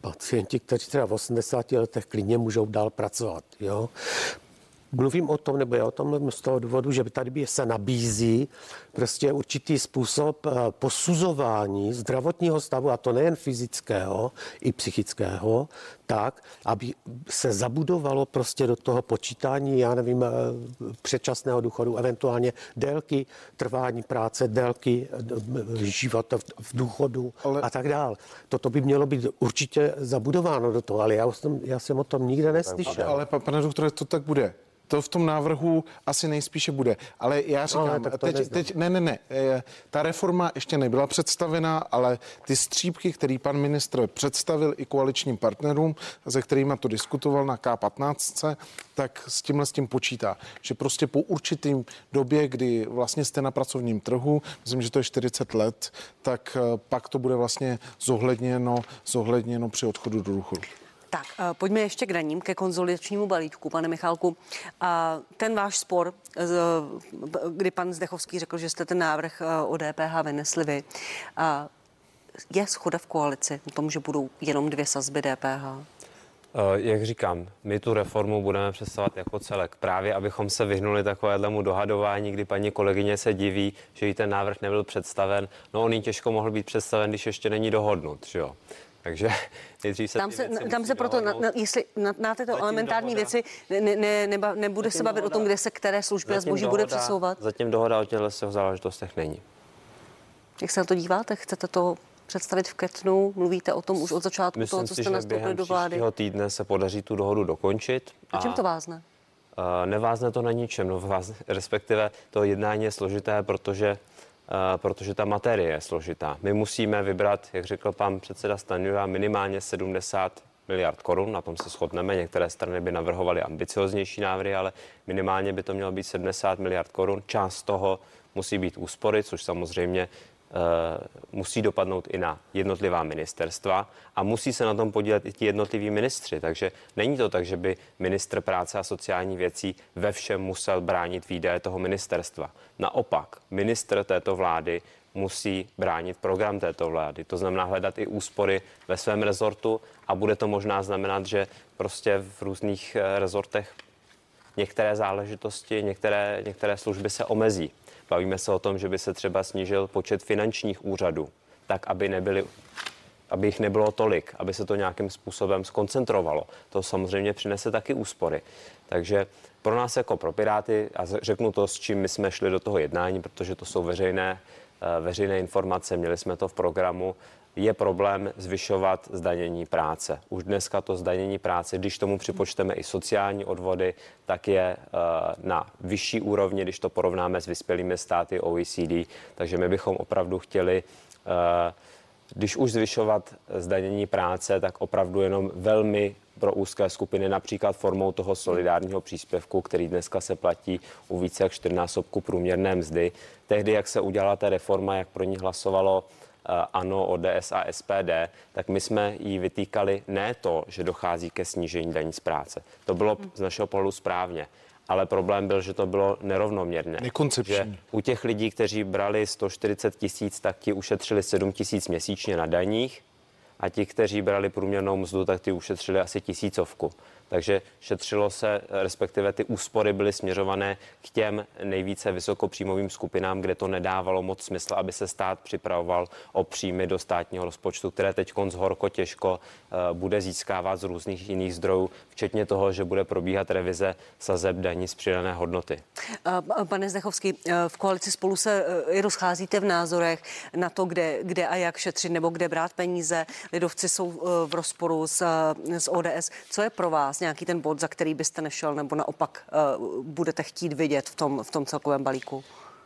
pacienti, kteří třeba v 80 letech klidně můžou dál pracovat. Jo. Mluvím o tom, nebo já o tom z toho důvodu, že tady se nabízí prostě určitý způsob eh, posuzování zdravotního stavu, a to nejen fyzického, i psychického, tak, aby se zabudovalo prostě do toho počítání, já nevím, eh, předčasného důchodu, eventuálně délky trvání práce, délky eh, života v důchodu ale... a tak dál. Toto by mělo být určitě zabudováno do toho, ale já jsem, já jsem o tom nikde neslyšel. Ale, pane doktore, to tak bude. To v tom návrhu asi nejspíše bude. Ale já říkám, no, ne, teď, teď, ne, ne, ne, eh, ta reforma ještě nebyla představena, ale ty střípky, který pan ministr představil i koaličním partnerům, se kterými to diskutoval na K15, tak s tímhle s tím počítá, že prostě po určitým době, kdy vlastně jste na pracovním trhu, myslím, že to je 40 let, tak eh, pak to bude vlastně zohledněno, zohledněno při odchodu do důchodu. Tak, eh, pojďme ještě k daním, ke konzolidačnímu balíčku, pane Michálku. Ten váš spor, kdy pan Zdechovský řekl, že jste ten návrh eh, o DPH vynesli vy, je schoda v koalici o tom, že budou jenom dvě sazby DPH? Eh, jak říkám, my tu reformu budeme představovat jako celek, právě abychom se vyhnuli takovému dohadování, kdy paní kolegyně se diví, že jí ten návrh nebyl představen. No on jí těžko mohl být představen, když ještě není dohodnut, že jo. Takže [LAUGHS] nejdřív se tam se, tam se proto, na, na, jestli na, na tyto zatím elementární dohoda, věci ne, ne, ne, nebude se bavit dohoda, o tom, kde se které služby a zboží dohoda, bude přesouvat? Zatím dohoda o těchto záležitostech není. Jak se na to díváte? Chcete to představit v květnu? Mluvíte o tom už od začátku Myslím toho, co si, jste nastoupili do vlády? týdne se podaří tu dohodu dokončit. A čím to vázne? Uh, nevázne to na ničem, no, vázne, [LAUGHS] respektive to jednání je složité, protože protože ta materie je složitá. My musíme vybrat, jak řekl pan předseda Stanjura, minimálně 70 miliard korun, na tom se shodneme. Některé strany by navrhovaly ambicioznější návrhy, ale minimálně by to mělo být 70 miliard korun. Část toho musí být úspory, což samozřejmě musí dopadnout i na jednotlivá ministerstva a musí se na tom podílet i ti jednotliví ministři. Takže není to tak, že by ministr práce a sociální věcí ve všem musel bránit výdaje toho ministerstva. Naopak, ministr této vlády musí bránit program této vlády. To znamená hledat i úspory ve svém rezortu a bude to možná znamenat, že prostě v různých eh, rezortech některé záležitosti, některé, některé služby se omezí. Bavíme se o tom, že by se třeba snížil počet finančních úřadů, tak aby nebyly aby jich nebylo tolik, aby se to nějakým způsobem skoncentrovalo. To samozřejmě přinese taky úspory. Takže pro nás jako pro Piráty, a řeknu to, s čím my jsme šli do toho jednání, protože to jsou veřejné, eh, veřejné informace, měli jsme to v programu, je problém zvyšovat zdanění práce. Už dneska to zdanění práce, když tomu připočteme i sociální odvody, tak je eh, na vyšší úrovni, když to porovnáme s vyspělými státy OECD. Takže my bychom opravdu chtěli eh, když už zvyšovat zdanění práce, tak opravdu jenom velmi pro úzké skupiny, například formou toho solidárního příspěvku, který dneska se platí u více jak čtyřnásobku průměrné mzdy. Tehdy, jak se udělala ta reforma, jak pro ní hlasovalo ANO, ODS a SPD, tak my jsme jí vytýkali ne to, že dochází ke snížení daní z práce. To bylo z našeho pohledu správně. Ale problém byl, že to bylo nerovnoměrně. Že u těch lidí, kteří brali 140 tisíc, tak ti ušetřili 7 tisíc měsíčně na daních a ti, kteří brali průměrnou mzdu, tak ty ušetřili asi tisícovku. Takže šetřilo se, respektive ty úspory byly směřované k těm nejvíce vysokopříjmovým skupinám, kde to nedávalo moc smysl, aby se stát připravoval o příjmy do státního rozpočtu, které teď konc horko těžko uh, bude získávat z různých jiných zdrojů, včetně toho, že bude probíhat revize sazeb daní z přidané hodnoty. Pane Zdechovský, eh, v koalici spolu se eh, rozcházíte v názorech na to, kde, kde a jak šetřit nebo kde brát peníze. Lidovci jsou v rozporu s, s ODS. Co je pro vás? Vás nějaký ten bod, za který byste nešel, nebo naopak uh, budete chtít vidět v tom, v tom celkovém balíku?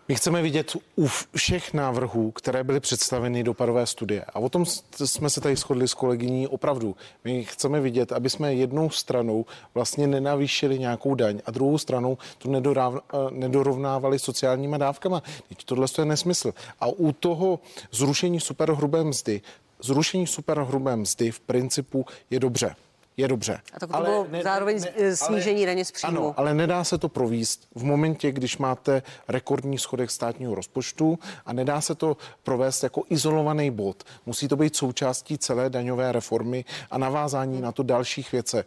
My chceme vidět u všech návrhů, které byly představeny dopadové studie. A o tom jsme se tady shodli s kolegyní opravdu. My chceme vidět, aby jsme jednou stranou vlastně nenavýšili nějakou daň a druhou stranou to eh, nedorovnávali sociálníma dávkama. Teď tohle je nesmysl. A u toho zrušení superhrubé mzdy, zrušení superhrubé mzdy v principu je dobře je dobře. A to ale bylo ne, zároveň ne, snížení daně z příjmu. Ano, ale nedá se to províst v momentě, když máte rekordní schodek státního rozpočtu a nedá se to provést jako izolovaný bod. Musí to být součástí celé daňové reformy a navázání na to dalších věce.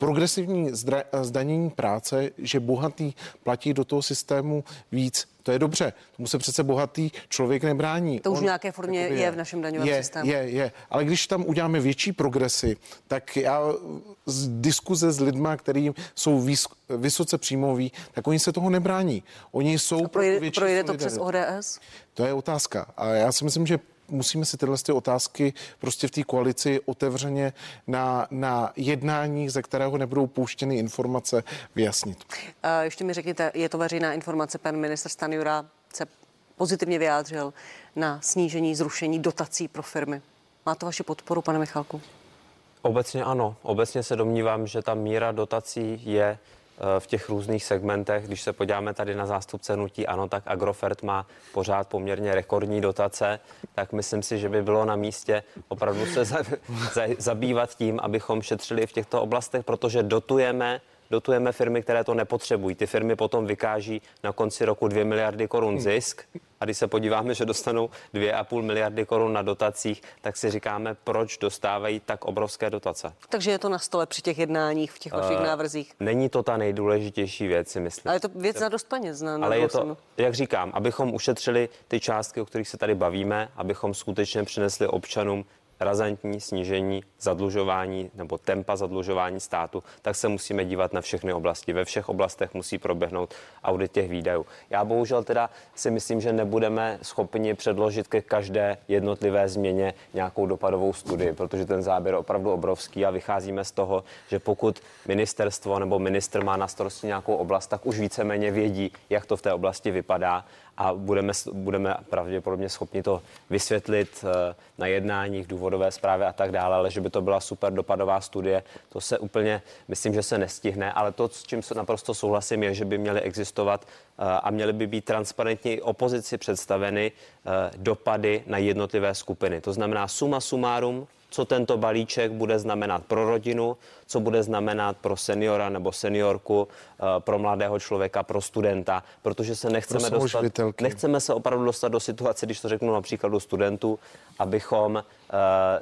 Progresivní zdra, zdanění práce, že bohatý platí do toho systému víc. To je dobře, tomu se přece bohatý člověk nebrání. To už v nějaké formě je, je v našem daňovém je, systému. Je, je, ale když tam uděláme větší progresy, tak já z diskuze s lidmi, kteří jsou vys, vysoce příjmoví, tak oni se toho nebrání. Oni jsou... A projde, projde to přes ODS? To je otázka. A já si myslím, že musíme si tyhle ty otázky prostě v té koalici otevřeně na, na jednáních, ze kterého nebudou pouštěny informace, vyjasnit. A ještě mi řekněte, je to veřejná informace, pan minister Stanjura se pozitivně vyjádřil na snížení, zrušení dotací pro firmy. Má to vaši podporu, pane Michalku? Obecně ano. Obecně se domnívám, že ta míra dotací je v těch různých segmentech. Když se podíváme tady na zástupce nutí ano, tak Agrofert má pořád poměrně rekordní dotace, tak myslím si, že by bylo na místě opravdu se za, [LAUGHS] za, zabývat tím, abychom šetřili v těchto oblastech, protože dotujeme dotujeme firmy, které to nepotřebují. Ty firmy potom vykáží na konci roku 2 miliardy korun hmm. zisk. A když se podíváme, že dostanou 2,5 miliardy korun na dotacích, tak si říkáme, proč dostávají tak obrovské dotace. Takže je to na stole při těch jednáních, v těch vašich uh, návrzích? Není to ta nejdůležitější věc, si myslím. Ale je to věc za dost peněz. Na, na Ale je to, jak říkám, abychom ušetřili ty částky, o kterých se tady bavíme, abychom skutečně přinesli občanům razantní snížení zadlužování nebo tempa zadlužování státu, tak se musíme dívat na všechny oblasti. Ve všech oblastech musí proběhnout audit těch výdajů. Já bohužel teda si myslím, že nebudeme schopni předložit ke každé jednotlivé změně nějakou dopadovou studii, protože ten záběr je opravdu obrovský a vycházíme z toho, že pokud ministerstvo nebo ministr má na starosti nějakou oblast, tak už víceméně vědí, jak to v té oblasti vypadá a budeme, budeme pravděpodobně schopni to vysvětlit eh, na jednáních, důvodové zprávy a tak dále, ale že by to byla super dopadová studie, to se úplně, myslím, že se nestihne, ale to, s čím se naprosto souhlasím, je, že by měly existovat eh, a měly by být transparentně opozici představeny eh, dopady na jednotlivé skupiny. To znamená suma sumárum co tento balíček bude znamenat pro rodinu, co bude znamenat pro seniora nebo seniorku, eh, pro mladého člověka, pro studenta, protože se nechceme dostat, nechceme se opravdu dostat do situace, když to řeknu na příkladu studentů, abychom uh,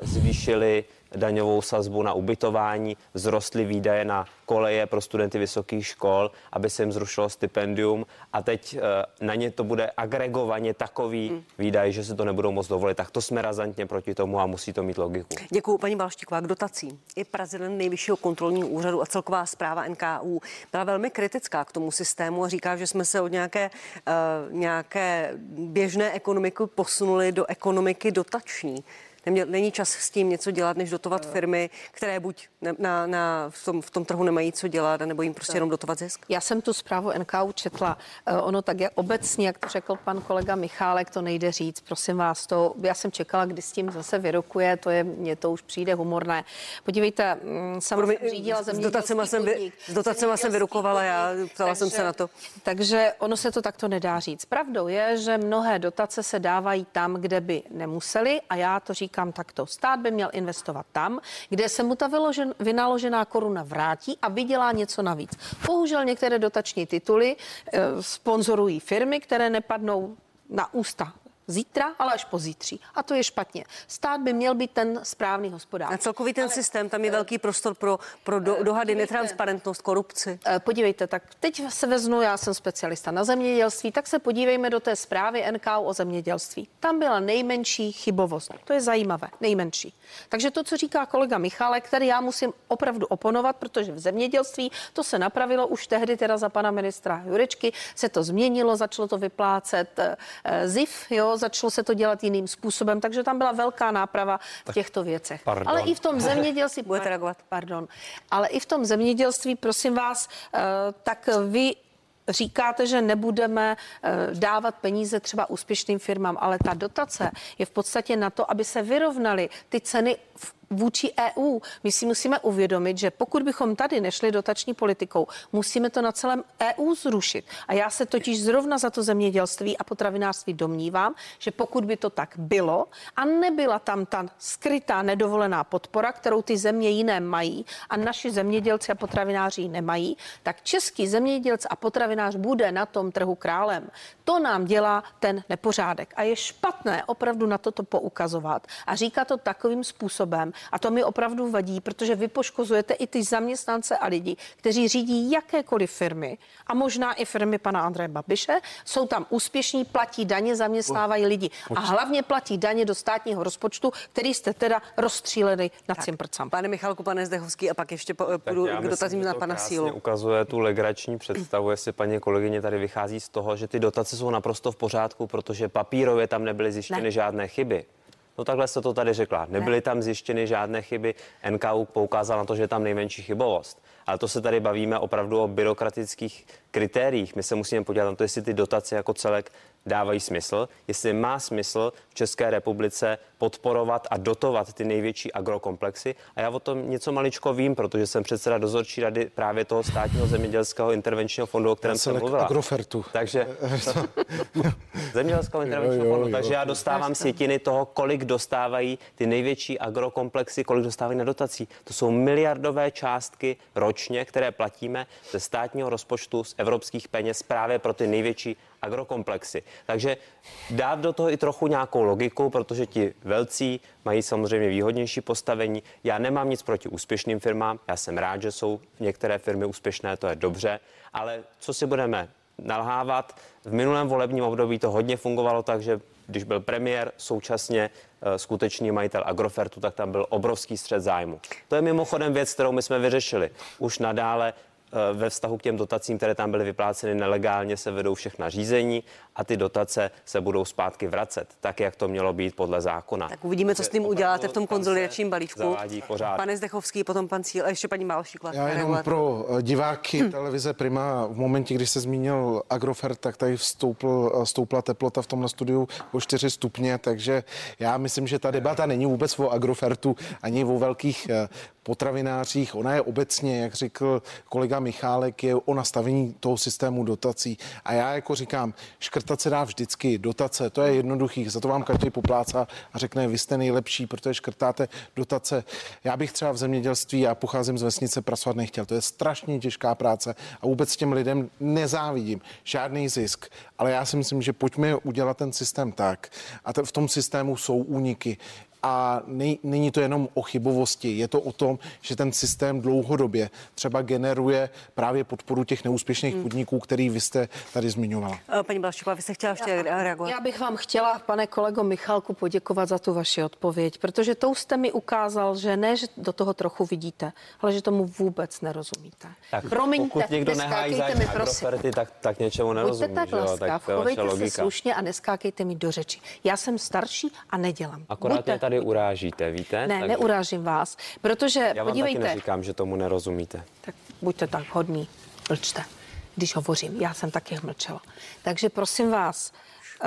zvýšili daňovou sazbu na ubytování, vzrostly výdaje na koleje pro studenty vysokých škol, aby se jim zrušilo stipendium a teď eh, na ně to bude agregovaně takový hmm. výdaj, že se to nebudou moc dovolit. Tak to jsme razantně proti tomu a musí to mít logiku. Děkuji, paní Balštíková. K dotacím. I prezident nejvyššího kontrolního úřadu a celková zpráva NKU byla velmi kritická k tomu systému a říká, že jsme se od nějaké, uh, nějaké běžné ekonomiky posunuli do ekonomiky dotační. Není čas s tím něco dělat, než dotovat firmy, které buď na, na, na, v, tom, v tom trhu nemají co dělat, nebo jim prostě jenom dotovat zisk? Já jsem tu zprávu NKU četla. Eh, Ono tak jak obecně, jak to řekl pan kolega Michálek, to nejde říct. Prosím vás, to já jsem čekala, kdy s tím zase vyrokuje, to je, mně to už přijde humorné. Podívejte, mm, sama Promiň, jsem řídila s dotacema jsem vy- s dotacema jsem vyrukovala, já ptala jsem se na to. Takže ono se to takto nedá říct. Pravdou je, že mnohé dotace se dávají tam, kde by nemuseli a já to říkám takto. Stát by měl investovat tam, kde se mu ta vynaložená koruna vrátí a vydělá něco navíc. Bohužel některé dotační tituly eh, sponzorují firmy, které nepadnou na ústa zítra, ale až pozítří. A to je špatně. Stát by měl být ten správný hospodář. Na celkový ten systém, tam je velký prostor pro, pro do, dohady, podívejte. netransparentnost, korupci. Eh, Podívejte, tak teď se veznu, já jsem specialista na zemědělství, tak se podívejme do té zprávy NKU o zemědělství. Tam byla nejmenší chybovost. To je zajímavé, nejmenší. Takže to, co říká kolega Michálek, který já musím opravdu oponovat, protože v zemědělství to se napravilo už tehdy teda za pana ministra Jurečky, se to změnilo, začalo to vyplácet eh, eh, ZIF, jo, začalo se to dělat jiným způsobem, takže tam byla velká náprava v těchto věcech. pardon. Ale i v tom [LAUGHS] zemědělství... Budete reagovat? Pardon. Ale i v tom zemědělství, prosím vás, eh, tak vy říkáte, že nebudeme eh, dávat peníze třeba úspěšným firmám, ale ta dotace je v podstatě na to, aby se vyrovnaly ty ceny v vůči EU. My si musíme uvědomit, že pokud bychom tady nešli dotační politikou, musíme to na celém EU zrušit. A já se totiž zrovna za to zemědělství a potravinářství domnívám, že pokud by to tak bylo a nebyla tam ta skrytá nedovolená podpora, kterou ty země jiné mají a naši zemědělci a potravináři nemají, tak český zemědělec a potravinář bude na tom trhu králem. To nám dělá ten nepořádek. A je špatné opravdu na toto poukazovat a říkat to takovým způsobem. A to mi opravdu vadí, protože vy poškozujete i ty zaměstnance a lidi, kteří řídí jakékoliv firmy a možná i firmy pana Andreje Babiše. Jsou tam úspěšní, platí daně, zaměstnávají lidi a hlavně platí daně do státního rozpočtu, který jste teda rozstříleli na cimprcam. Pane Michalku, pane Zdechovský a pak ještě po- půjdu k dotazím na pana Sílu. ukazuje tu legrační představu, jestli paní kolegyně tady vychází z toho, že ty dotace jsou naprosto v pořádku, protože papírově tam nebyly zjištěny Ne. žádné chyby. No takhle jste to tady řekla. Nebyly tam zjištěny žádné chyby. NKU poukázal na to, že je tam nejmenší chybovost. Ale to se tady bavíme opravdu o byrokratických kritériích. My se musíme podívat na to, jestli ty dotace jako celek dávají smysl, jestli má smysl v České republice podporovat a dotovat ty největší agrokomplexy. A já o tom něco maličko vím, protože jsem předseda dozorčí rady právě toho státního zemědělského intervenčního fondu, o kterém jsem mluvila. Agrofertu. Takže [LAUGHS] zemědělského intervenčního Jo, jo, fondu, jo. takže já dostávám sjetiny toho, kolik dostávají ty největší agrokomplexy, kolik dostávají na dotací. To jsou miliardové částky ročně, které platíme ze státního rozpočtu, z evropských peněz právě pro ty největší agrokomplexy. Takže dát do toho i trochu nějakou logiku, protože ti velcí mají samozřejmě výhodnější postavení. Já nemám nic proti úspěšným firmám, já jsem rád, že jsou některé firmy úspěšné, to je dobře, ale co si budeme nalhávat. V minulém volebním období to hodně fungovalo tak, že když byl premiér, současně eh, skutečný majitel Agrofertu, tak tam byl obrovský střed zájmu. To je mimochodem věc, kterou my jsme vyřešili. Už nadále eh, ve vztahu k těm dotacím, které tam byly vypláceny nelegálně, se vedou všechna řízení a ty dotace se budou zpátky vracet, tak jak to mělo být podle zákona. Tak uvidíme, co s tím uděláte v tom konzolidačním balíčku. Pane Zdechovský, potom pan Cíl a ještě paní Malšíková. Já jenom pro eh, diváky [CLEARS THROAT] televize Prima, v momentě, kdy se zmínil Agrofert, tak tady vstoupil, eh, stoupla teplota v tomhle studiu o 4 stupně, takže já myslím, že ta debata není vůbec o Agrofertu ani o velkých eh, potravinářích. Ona je obecně, jak řekl kolega Michálek, je o nastavení toho systému dotací. A já jako říkám, škrtat se dá vždycky dotace, to je jednoduchý, za to vám každý poplácá a řekne, vy jste nejlepší, protože škrtáte dotace. Já bych třeba v zemědělství, já pocházím z vesnice, pracovat nechtěl. To je strašně těžká práce a vůbec těm lidem nezávidím. Žádný zisk. Ale já si myslím, že pojďme udělat ten systém tak. A te- v tom systému jsou úniky. A nej, není to jenom o chybovosti, je to o tom, že ten systém dlouhodobě třeba generuje právě podporu těch neúspěšných podniků, který vy jste tady zmiňovala. Eh, Paní Balšíková, vy jste chtěla ještě reagovat? Já bych vám chtěla, pane kolego Michalku, poděkovat za tu vaši odpověď, protože tou jste mi ukázal, že ne, že do toho trochu vidíte, ale že tomu vůbec nerozumíte. Tak Promiňte, pokud někdo nehájí zájem mi, prosím. Tak, tak něčemu nerozumí. Buďte tak laskav, chovejte se slušně a neskákejte mi do řeči. Já jsem starší a nedělám. Akorát Buďte je tady urážíte, víte? Ne, Takže neurážím vás, protože Já vám podívejte, taky neříkám, že tomu nerozumíte. tak buďte tak hodný, mlčte, když hovořím. Já jsem taky mlčela. Takže prosím vás,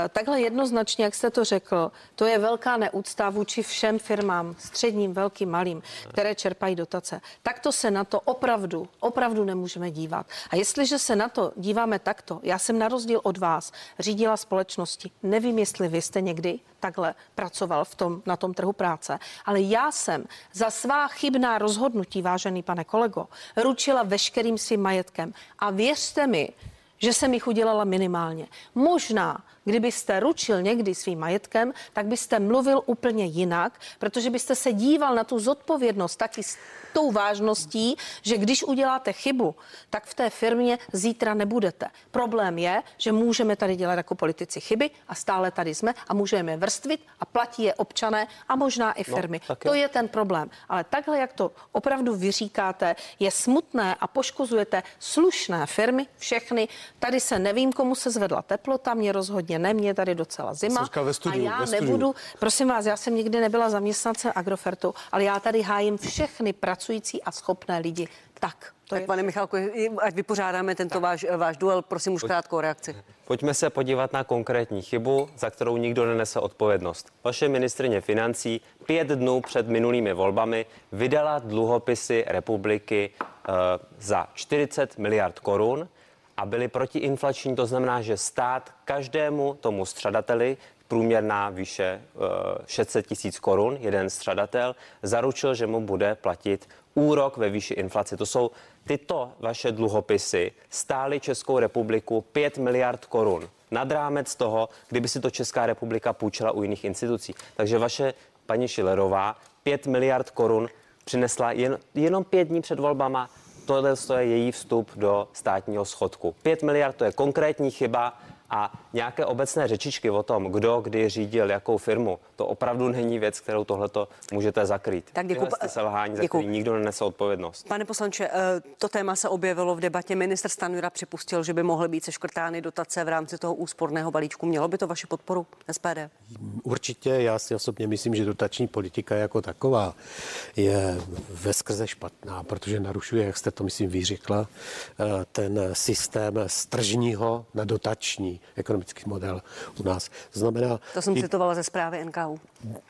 takhle jednoznačně, jak jste to řekl, to je velká neúcta vůči všem firmám, středním, velkým, malým, které čerpají dotace. Takto se na to opravdu, opravdu nemůžeme dívat. A jestliže se na to díváme takto, já jsem na rozdíl od vás řídila společnosti. Nevím, jestli vy jste někdy takhle pracoval v tom, na tom trhu práce, ale já jsem za svá chybná rozhodnutí, vážený pane kolego, ručila veškerým svým majetkem. A věřte mi, že jsem jich udělala minimálně. Možná, kdybyste ručil někdy svým majetkem, tak byste mluvil úplně jinak, protože byste se díval na tu zodpovědnost taky tou vážností, že když uděláte chybu, tak v té firmě zítra nebudete. Problém je, že můžeme tady dělat jako politici chyby a stále tady jsme a můžeme je vrstvit a platí je občané a možná i firmy. tak to jo. je ten problém. Ale takhle, jak to opravdu vyříkáte, je smutné a poškozujete slušné firmy, všechny. Tady se nevím, komu se zvedla teplota, mě rozhodně ne, mě je tady docela zima. ve studiu, a já ve studiu. nebudu, prosím vás, já jsem nikdy nebyla zaměstnance Agrofertu, ale já tady hájím všechny pracující a schopné lidi. Tak, to Tak je pane Michalko, ať vypořádáme tento váš, váš duel, prosím už krátkou reakci. Pojďme se podívat na konkrétní chybu, za kterou nikdo nenese odpovědnost. Vaše ministrině financí pět dnů před minulými volbami vydala dluhopisy republiky uh, za 40 miliard korun a byly protiinflační, to znamená, že stát každému tomu střadateli průměrná výše uh, 600 tisíc korun, jeden střadatel, zaručil, že mu bude platit úrok ve výši inflace. To jsou tyto vaše dluhopisy stály Českou republiku 5 miliard korun. Nad rámec toho, kdyby si to Česká republika půjčila u jiných institucí. Takže vaše paní Šilerová 5 miliard korun přinesla jen, jenom pět dní před volbama. Tohle je její vstup do státního schodku. 5 miliard to je konkrétní chyba a nějaké obecné řečičky o tom, kdo kdy řídil jakou firmu, to opravdu není věc, kterou tohleto můžete zakrýt. Tak děkuji. Selhání, za Děkuji. který nikdo nenese odpovědnost. Pane poslanče, eh, to téma se objevilo v debatě. Minister Stanjura připustil, že by mohly být seškrtány dotace v rámci toho úsporného balíčku. Mělo by to vaši podporu SPD? Určitě, já si osobně myslím, že dotační politika jako taková je ve skrze špatná, protože narušuje, jak jste to myslím vyřekla, eh, ten systém z tržního na dotační ekonomický model u nás. Znamená, To jsem citovala ze zprávy NKU.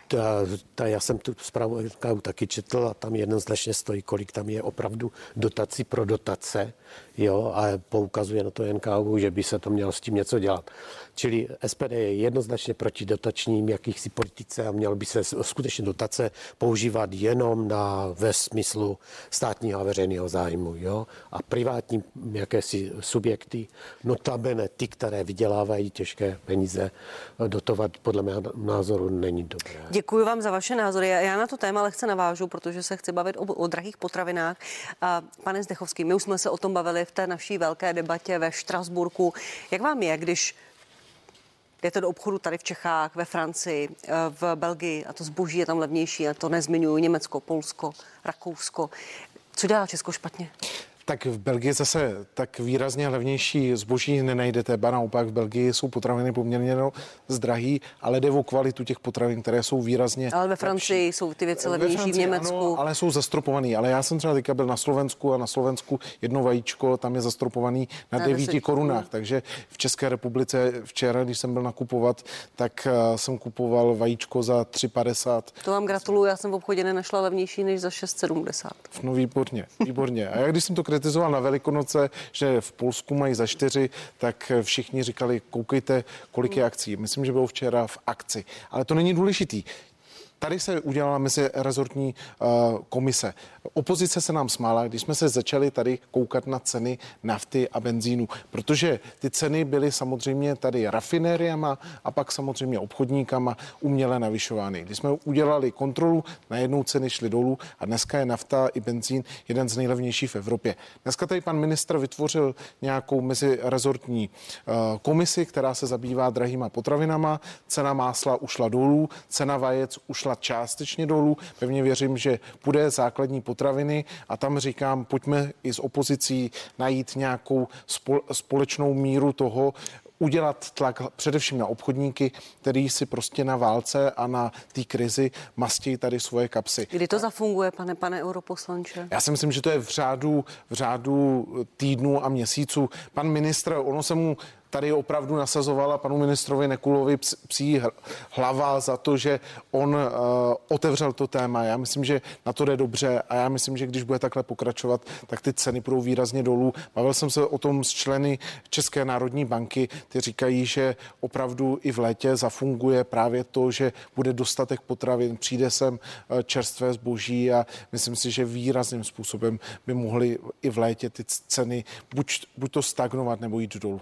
Ta, ta, já jsem tu zprávu NKU taky četl a tam jednoznačně stojí, kolik tam je opravdu dotací pro dotace, jo, a poukazuje na to NKU, že by se to mělo s tím něco dělat. Čili SPD je jednoznačně proti dotačním jakýchsi politice a mělo by se skutečně dotace používat jenom na, ve smyslu státního a veřejného zájmu, jo, a privátní jakési subjekty, notabene ty, které vydělávají těžké peníze, dotovat podle mého názoru není dobré. Děkuji vám za vaše názory. Já- na to téma lehce navážu, protože se chci bavit o, o drahých potravinách. A, pane Zdechovský, my už jsme se o tom bavili v té naší velké debatě ve Štrasburku. Jak vám je, když jdete do obchodu tady v Čechách, ve Francii, eh, v Belgii a to zboží je tam levnější, a to nezmiňuji, Německo, Polsko, Rakousko. Co dělá Česko špatně? Tak v Belgii zase tak výrazně levnější zboží nenajdete, ba naopak v Belgii jsou potraviny poměrně no, zdrahý, ale jde o kvalitu těch potravin, které jsou výrazně Ale ve Francii jsou ty věci levnější, v Francii Německu. Ano, ale jsou zastropovaný. Ale já jsem třeba teďka byl na Slovensku a na Slovensku jedno vajíčko, tam je zastropovaný na Na 9 deset. korunách. Takže v České republice včera, když jsem byl nakupovat, tak eh, jsem kupoval vajíčko za 3,50. To vám gratuluju, já jsem v obchodě nenašla levnější než za 6,70. No výborně, výborně. A já když jsem to kritizoval na Velikonoce, že v Polsku mají za čtyři, tak všichni říkali, koukejte, kolik je akcí. Myslím, že bylo včera v akci. Ale to není důležitý. Tady se udělala mezi rezortní uh, komise. Opozice se nám smála, když jsme se začali tady koukat na ceny nafty a benzínu, protože ty ceny byly samozřejmě tady rafinériama a pak samozřejmě obchodníkama uměle navyšovány. Když jsme udělali kontrolu, najednou ceny šly dolů a dneska je nafta i benzín jeden z nejlevnějších v Evropě. Dneska tady pan ministr vytvořil nějakou mezirezortní uh, komisi, která se zabývá drahýma potravinama. Cena másla ušla dolů, cena vajec ušla částečně dolů. Pevně věřím, že bude základní potraviny a tam říkám, pojďme i s opozicí najít nějakou spol- společnou míru toho, udělat tlak především na obchodníky, který si prostě na válce a na té krizi mastí tady svoje kapsy. Kdy to zafunguje, pane, pane europoslanče? Já si myslím, že to je v řádu, v řádu týdnů a měsíců. Pan ministr, ono se mu tady opravdu nasazovala panu ministrovi Nekulovi psí hlava za to, že on uh, otevřel to téma. Já myslím, že na to jde dobře a já myslím, že když bude takhle pokračovat, tak ty ceny budou výrazně dolů. Bavil jsem se o tom s členy České národní banky, ty říkají, že opravdu i v létě zafunguje právě to, že bude dostatek potravin, přijde sem eh, čerstvé zboží a myslím si, že výrazným způsobem by mohly i v létě ty ceny buď, buď to stagnovat nebo jít dolů.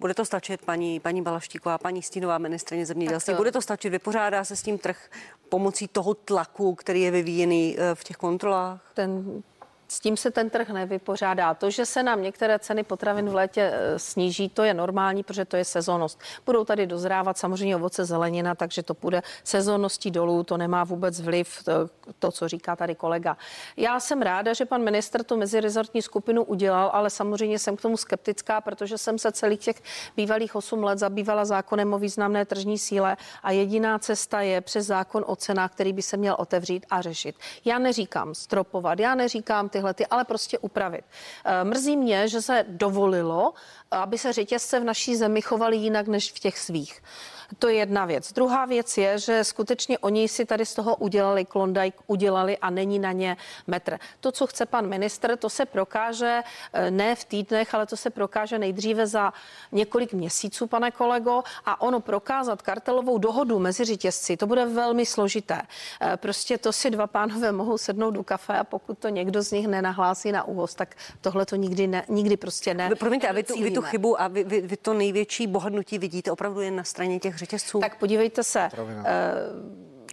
Bude to stačit, paní, paní Balaštíková, paní Stínová ministrině zemědělství? To... Bude to stačit? Vypořádá se s tím trh pomocí toho tlaku, který je vyvíjený eh, v těch kontrolách? Ten s tím se ten trh nevypořádá. To, že se nám některé ceny potravin v létě e, sníží, to je normální, protože to je sezónnost. Budou tady dozrávat samozřejmě ovoce, zelenina, takže to půjde sezónností dolů, to nemá vůbec vliv, to, to, co říká tady kolega. Já jsem ráda, že pan minister tu mezirezortní skupinu udělal, ale samozřejmě jsem k tomu skeptická, protože jsem se celých těch bývalých 8 let zabývala zákonem o významné tržní síle a jediná cesta je přes zákon o cenách, který by se měl otevřít a řešit. Já neříkám stropovat, já neříkám tyhle ty, ale prostě upravit. Eh, mrzí mě, že se dovolilo, aby se řetězce v naší zemi chovaly jinak než v těch svých. To je jedna věc. Druhá věc je, že skutečně oni si tady z toho udělali Klondike, udělali a není na ně metr. To, co chce pan ministr, to se prokáže eh, ne v týdnech, ale to se prokáže nejdříve za několik měsíců, pane kolego, a ono prokázat kartelovou dohodu mezi řetězci, to bude velmi složité. Eh, prostě to si dva pánové mohou sednout do kafe a pokud to někdo z nich nenahlásí na úvoz, tak tohle to nikdy, ne, nikdy prostě ne. Promiňte, a vy tu, vy tu chybu a vy, vy, vy to největší bohatnutí vidíte opravdu jen na straně těch řetězců? Tak podívejte se.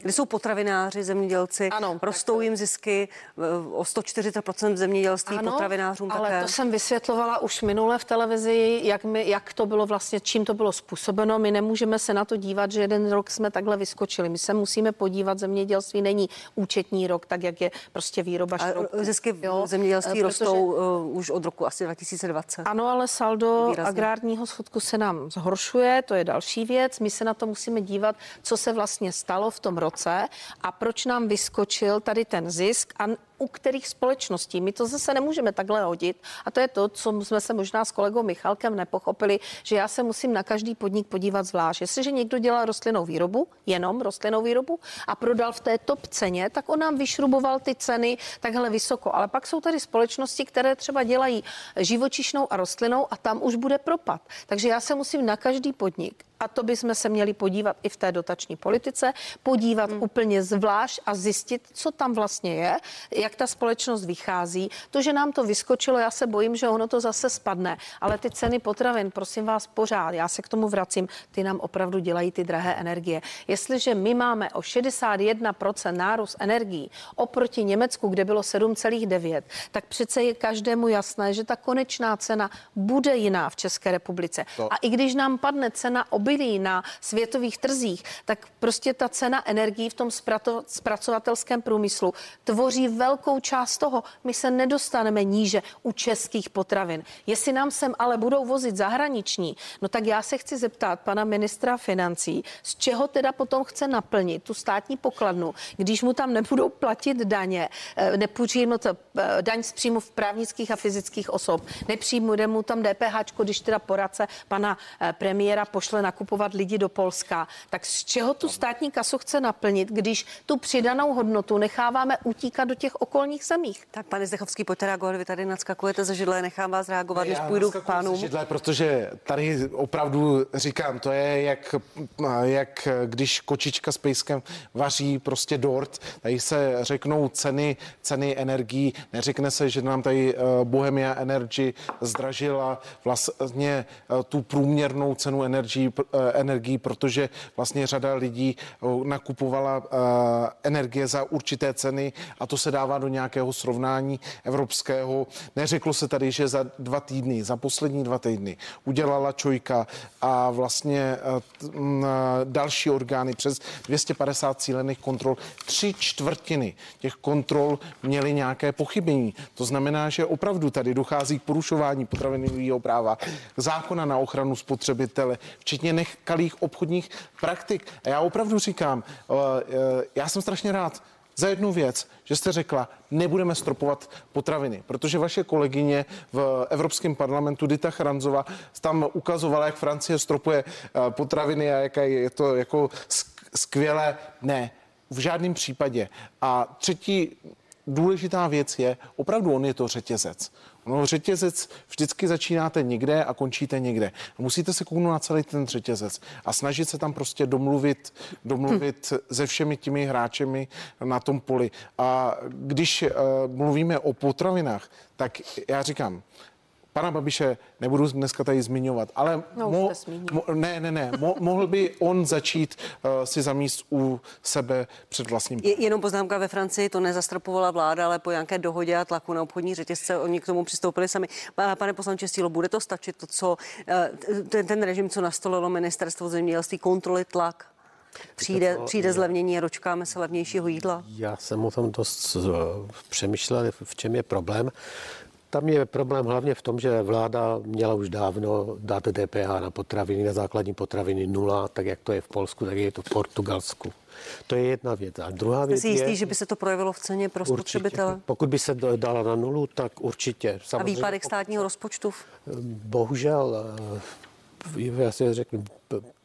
Kde jsou potravináři, zemědělci, ano, rostou tak... jim zisky eh, o 140% v zemědělství, ano, potravinářům ale také. to jsem vysvětlovala už minule v televizi, jak, my, jak to bylo vlastně, čím to bylo způsobeno. My nemůžeme se na to dívat, že jeden rok jsme takhle vyskočili. My se musíme podívat, zemědělství není účetní rok, tak jak je prostě výroba šroubů. Zisky v jo, zemědělství protože... rostou uh, už od roku asi 2020. Ano, ale saldo Výrazně. agrárního schodku se nám zhoršuje, to je další věc. My se na to musíme dívat, co se vlastně stalo v tom roce roce a proč nám vyskočil tady ten zisk a u kterých společností. My to zase nemůžeme takhle hodit a to je to, co jsme se možná s kolegou Michalkem nepochopili, že já se musím na každý podnik podívat zvlášť. Jestliže někdo dělá rostlinnou výrobu, jenom rostlinnou výrobu a prodal v té top ceně, tak on nám vyšruboval ty ceny takhle vysoko. Ale pak jsou tady společnosti, které třeba dělají živočišnou a rostlinou a tam už bude propad. Takže já se musím na každý podnik a to bychom se měli podívat i v té dotační politice, podívat hmm. úplně zvlášť a zjistit, co tam vlastně je, jak ta společnost vychází. To, že nám to vyskočilo, já se bojím, že ono to zase spadne, ale ty ceny potravin, prosím vás, pořád, já se k tomu vracím, ty nám opravdu dělají ty drahé energie. Jestliže my máme o 61% nárůst energií oproti Německu, kde bylo 7,9, tak přece je každému jasné, že ta konečná cena bude jiná v České republice. To. A i když nám padne cena obilí na světových trzích, tak prostě ta cena energií v tom zpracovatelském průmyslu tvoří velkou část toho. My se nedostaneme níže u českých potravin. Jestli nám sem ale budou vozit zahraniční, no tak já se chci zeptat pana ministra financí, z čeho teda potom chce naplnit tu státní pokladnu, když mu tam nebudou platit daně, eh, nepůjde to eh, daň z příjmu v právnických a fyzických osob, nepřijde mu tam DPH, když teda poradce pana eh, premiéra pošle na nakupovat lidi do Polska, tak z čeho tu státní kasu chce naplnit, když tu přidanou hodnotu necháváme utíkat do těch okolních zemích? Tak pane Zdechovský, pojďte reagovat, vy tady nadskakujete ze židle, nechám vás reagovat, než půjdu k pánům. Židle, protože tady opravdu říkám, to je jak, jak když kočička s pejskem vaří prostě dort, tady se řeknou ceny, ceny energií, neřekne se, že nám tady eh, Bohemia Energy zdražila vlastně eh, tu průměrnou cenu energií Eh, energií, protože vlastně řada lidí nakupovala energie za určité ceny a to se dává do nějakého srovnání evropského. Neřeklo se tady, že za dva týdny, za poslední dva týdny udělala Čojka a vlastně další orgány přes 250 cílených kontrol. Tři čtvrtiny těch kontrol měly nějaké pochybení. To znamená, že opravdu tady dochází k porušování potravinového práva, zákona na ochranu spotřebitele, včetně nekalých obchodních praktik. A já opravdu říkám, eh, eh, já jsem strašně rád, za jednu věc, že jste řekla, nebudeme stropovat potraviny, protože vaše kolegyně v Evropském parlamentu Dita Charanzova tam ukazovala, jak Francie stropuje eh, potraviny a jaké je to jako skvělé. Ne, v žádném případě. A třetí důležitá věc je, opravdu on je to řetězec. No, řetězec vždycky začínáte někde a končíte někde. Musíte se kouknout na celý ten řetězec a snažit se tam prostě domluvit, domluvit hm. se všemi těmi hráčemi na tom poli. A když uh, mluvíme o potravinách, tak já říkám, pana Babiše nebudu dneska tady zmiňovat, ale no, mo, mo, ne, ne, ne, mo, mohl by on začít uh, si zamíst u sebe před vlastním. Je, jenom poznámka ve Francii, to nezastropovala vláda, ale po nějaké dohodě a tlaku na obchodní řetězce oni k tomu přistoupili sami. Pane poslanče Stílo, bude to stačit to, co uh, ten, ten režim, co nastolilo ministerstvo zemědělství, kontroly, tlak? Přijde, to, přijde zlevnění a dočkáme se levnějšího jídla? Já jsem o tom dost přemýšlel, v čem je problém. Tam je problém hlavně v tom, že vláda měla už dávno dát DPH na potraviny, na základní potraviny nula, tak jak to je v Polsku, tak je to v Portugalsku. To je jedna věc. A druhá věc Jsi jistý, je, že by se to projevilo v ceně pro spotřebitele? Pokud by se dala na nulu, tak určitě. Samozřejmě, A výpadek státního rozpočtu? Bohužel, eh, já si řeknu,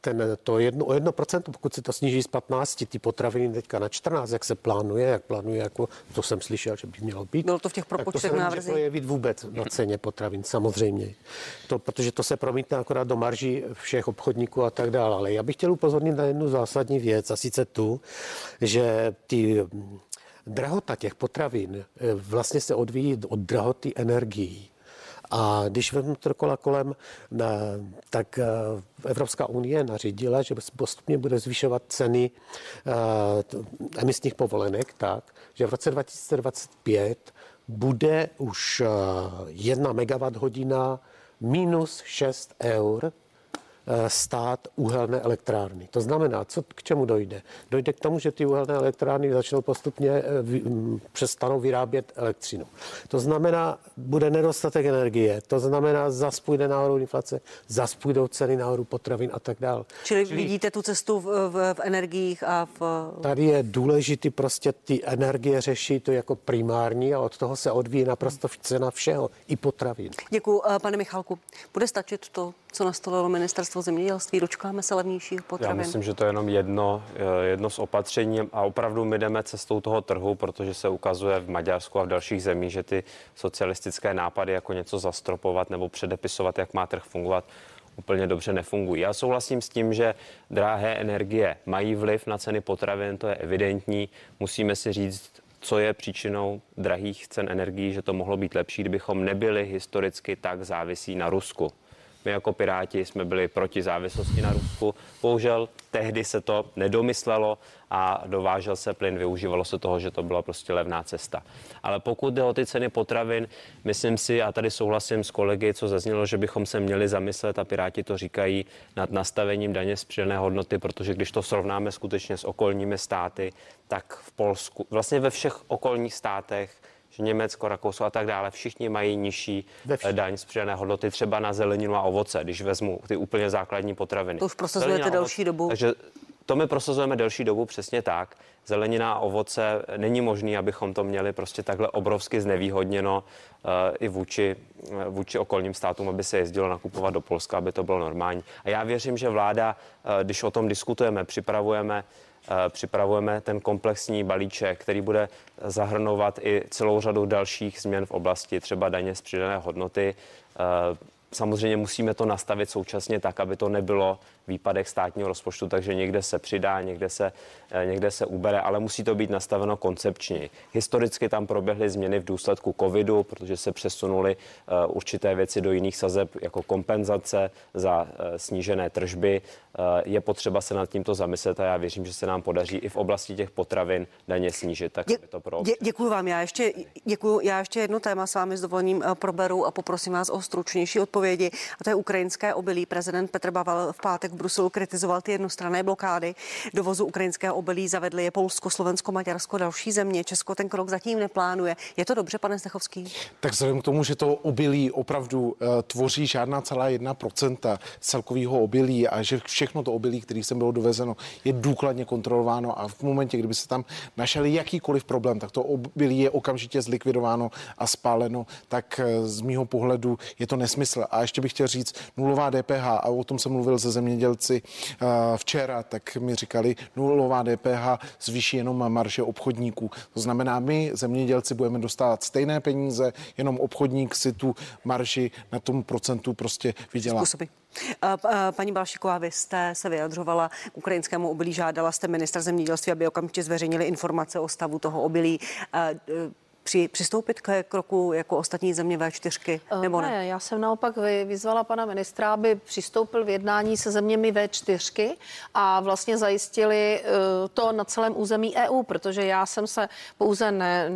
ten, to jedno, o jedno procento, pokud se to sníží z 15, ty potraviny teďka na 14, jak se plánuje, jak plánuje, jako to jsem slyšel, že by mělo být. Bylo to v těch propočtech návrzích? To projevit vůbec na ceně potravin, samozřejmě. To, protože to se promítne akorát do marží všech obchodníků a tak dále. Ale já bych chtěl upozornit na jednu zásadní věc, a sice tu, že ty drahota těch potravin eh, vlastně se odvíjí od drahoty energií. A když vezmu to kola kolem, tak eh, Evropská unie nařídila, že postupně bude zvyšovat ceny eh, emisních povolenek tak, že v roce 2025 bude už eh, jedna megawatt hodina minus 6 eur stát uhelné elektrárny. To znamená, co k čemu dojde? Dojde k tomu, že ty uhelné elektrárny začnou postupně eh, mm, přestanou vyrábět elektřinu. To znamená, bude nedostatek energie, to znamená, zas půjde nahoru inflace, zas půjdou ceny nahoru potravin a tak dále. Čili, Čili vidíte tu cestu v, v, v energiích a v... Tady je důležitý prostě ty energie řešit to jako primární a od toho se odvíjí naprosto cena všeho, i potravin. Děkuji, eh, pane Michalku. Bude stačit to, co nastolilo ministerstvo zemědělství? Dočkáme se levnějších potravin? Já myslím, že to je jenom jedno, eh, jedno z opatření a opravdu my jdeme cestou toho trhu, protože se ukazuje v Maďarsku a v dalších zemích, že ty socialistické nápady jako něco zastropovat nebo předepisovat, jak má trh fungovat, úplně dobře nefungují. Já souhlasím s tím, že drahé energie mají vliv na ceny potravin, to je evidentní. Musíme si říct, co je příčinou drahých cen energií, že to mohlo být lepší, kdybychom nebyli historicky tak závisí na Rusku. My jako Piráti jsme byli proti závislosti na Rusku. Bohužel tehdy se to nedomyslelo a dovážel se plyn, využívalo se toho, že to byla prostě levná cesta. Ale pokud jde o ty ceny potravin, myslím si, a tady souhlasím s kolegy, co zaznělo, že bychom se měli zamyslet, a Piráti to říkají, nad nastavením daně z přidané hodnoty, protože když to srovnáme skutečně s okolními státy, tak v Polsku, vlastně ve všech okolních státech že Německo, Rakousko a tak dále, všichni mají nižší eh, daň z přidané hodnoty třeba na zeleninu a ovoce, když vezmu ty úplně základní potraviny. To už prosazujete delší dobu. Takže to my prosazujeme delší dobu přesně tak. Zelenina a ovoce není možné, abychom to měli prostě takhle obrovsky znevýhodněno uh, i vůči, uh, vůči okolním státům, aby se jezdilo nakupovat do Polska, aby to bylo normální. A já věřím, že vláda, uh, když o tom diskutujeme, připravujeme Eh, připravujeme ten komplexní balíček, který bude zahrnovat i celou řadu dalších změn v oblasti třeba daně z přidané hodnoty. Eh, samozřejmě musíme to nastavit současně tak, aby to nebylo výpadek státního rozpočtu, takže někde se přidá, někde se, eh, někde se ubere, ale musí to být nastaveno koncepčně. Historicky tam proběhly změny v důsledku covidu, protože se přesunuly eh, určité věci do jiných sazeb jako kompenzace za eh, snížené tržby. Je potřeba se nad tímto zamyslet a já věřím, že se nám podaří i v oblasti těch potravin daně snížit. Tak Dě, to pro... dě, děkuji vám. Já ještě, děkuji, já ještě jedno téma s vámi s dovolením proberu a poprosím vás o stručnější odpovědi. A to je ukrajinské obilí. Prezident Petr Pavel v pátek Bruselu kritizoval ty jednostranné blokády dovozu ukrajinského obilí. Zavedli je Polsko, Slovensko, Maďarsko, další země. Česko ten krok zatím neplánuje. Je to dobře, pane Stechovský? Tak vzhledem k tomu, že to obilí opravdu uh, tvoří žádná celá jedna procenta celkového obilí a že všechno to obilí, který sem bylo dovezeno, je důkladně kontrolováno a v momentě, kdyby se tam našel jakýkoliv problém, tak to obilí je okamžitě zlikvidováno a spáleno, tak uh, z mýho pohledu je to nesmysl. A ještě bych chtěl říct, nulová DPH, a o tom jsem mluvil se zemědělci uh, včera, tak mi říkali, nulová DPH zvýší jenom marže obchodníků. To znamená, my zemědělci budeme dostávat stejné peníze, jenom obchodník si tu marži na tom procentu prostě vydělá. Způsoby. Paní Balšiková, vy jste se vyjadřovala k ukrajinskému obilí, žádala jste ministra zemědělství, aby okamžitě zveřejnili informace o stavu toho obilí při, přistoupit k kroku jako ostatní země V4 eh, nebo ne? ne? Já jsem naopak vyzvala pana ministra, aby přistoupil v jednání se zeměmi V4 a vlastně zajistili eh, to na celém území EU, protože já jsem se pouze ne,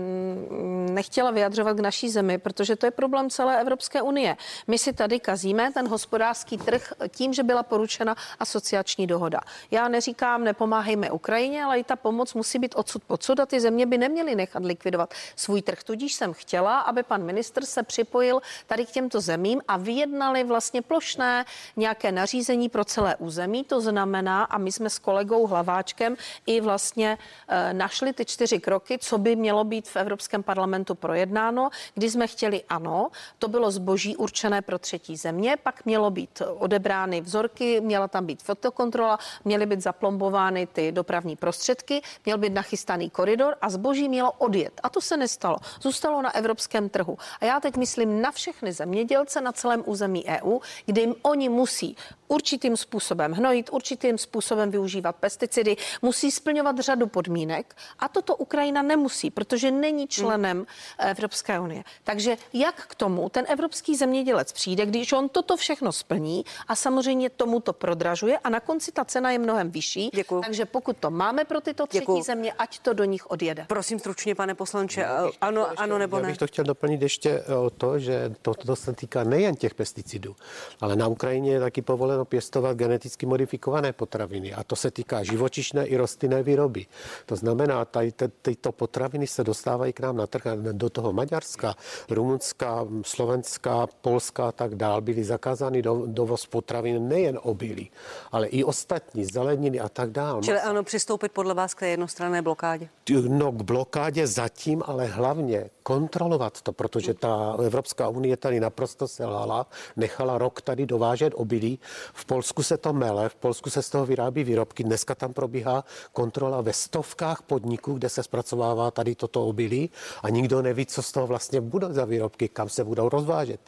nechtěla vyjadřovat k naší zemi, protože to je problém celé Evropské unie. My si tady kazíme ten hospodářský trh tím, že byla poručena asociační dohoda. Já neříkám, nepomáhejme Ukrajině, ale i ta pomoc musí být odsud podsud a ty země by neměly nechat likvidovat svůj svůj trh. Tudíž jsem chtěla, aby pan ministr se připojil tady k těmto zemím a vyjednali vlastně plošné nějaké nařízení pro celé území. To znamená, a my jsme s kolegou Hlaváčkem i vlastně e, našli ty čtyři kroky, co by mělo být v Evropském parlamentu projednáno, kdy jsme chtěli ano, to bylo zboží určené pro třetí země, pak mělo být odebrány vzorky, měla tam být fotokontrola, měly být zaplombovány ty dopravní prostředky, měl být nachystaný koridor a zboží mělo odjet. A to se nestalo zůstalo. Zůstalo na evropském trhu. A já teď myslím na všechny zemědělce na celém území EU, kde jim oni musí určitým způsobem hnojit, určitým způsobem využívat pesticidy, musí splňovat řadu podmínek a toto Ukrajina nemusí, protože není členem hmm. Evropské unie. Takže jak k tomu ten evropský zemědělec přijde, když on toto všechno splní a samozřejmě tomu to prodražuje a na konci ta cena je mnohem vyšší. Děkuju. Takže pokud to máme pro tyto třetí Děkuju. země, ať to do nich odjede. Prosím stručně, pane poslanče, ano, ještě, ano nebo ne? Já bych to chtěl doplnit ještě o to, že to, to se týká nejen těch pesticidů, ale na Ukrajině je taky povoleno pěstovat geneticky modifikované potraviny a to se týká živočišné i rostlinné výroby. To znamená, tady tyto potraviny se dostávají k nám na trh do toho Maďarska, Rumunska, Slovenska, Polska a tak dál. Byly zakázány do, dovoz potravin nejen obilí, ale i ostatní, zeleniny a tak dál. Čili ano, přistoupit podle vás k té jednostranné blokádě? No, k blokádě zatím, ale hlavně kontrolovat to, protože ta Evropská unie tady naprosto selhala, nechala rok tady dovážet obilí. V Polsku se to mele, v Polsku se z toho vyrábí výrobky. Dneska tam probíhá kontrola ve stovkách podniků, kde se zpracovává tady toto obilí a nikdo neví, co z toho vlastně bude za výrobky, kam se budou rozvážet.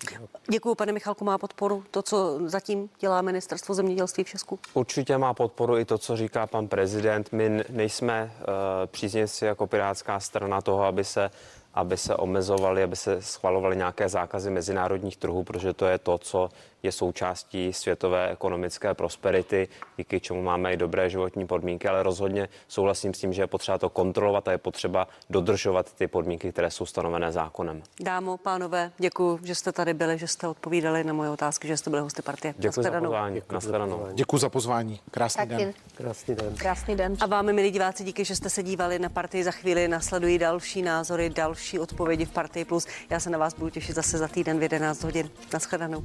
Děkuji, pane Michalku, má podporu to, co zatím dělá ministerstvo zemědělství v Česku? Určitě má podporu i to, co říká pan prezident. My nejsme uh, příznivci jako pirátská strana toho, aby se aby se omezovaly, aby se schvalovaly nějaké zákazy mezinárodních trhů, protože to je to, co je součástí světové ekonomické prosperity, díky čemu máme i dobré životní podmínky, ale rozhodně souhlasím s tím, že je potřeba to kontrolovat a je potřeba dodržovat ty podmínky, které jsou stanovené zákonem. Dámo, pánové, děkuji, že jste tady byli, že jste odpovídali na moje otázky, že jste byli hosty partie. Děkuji za pozvání. Děkuji, děkuji za pozvání. Krásný Taky. den. Krásný den. Krásný den. A vám, milí diváci, díky, že jste se dívali na partii. Za chvíli nasledují další názory, další odpovědi v Partii Plus. Já se na vás budu těšit zase za týden v 11 hodin. Naschledanou.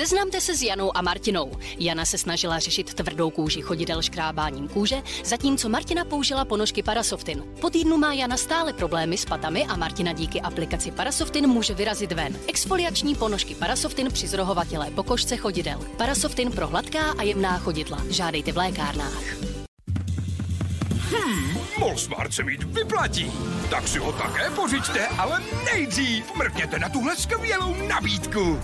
Seznamte se s Janou a Martinou. Jana se snažila řešit tvrdou kůži chodidel škrábáním kůže, zatímco Martina použila ponožky Parasoftin. Po týdnu má Jana stále problémy s patami a Martina díky aplikaci Parasoftin může vyrazit ven. Exfoliační ponožky Parasoftin při zrohovatělé pokožce chodidel. Parasoftin pro hladká a jemná chodidla. Žádejte v lékárnách. Molsmart se mít vyplatí. Tak si ho také pořiďte, ale nejdřív mrkněte na tuhle skvělou nabídku.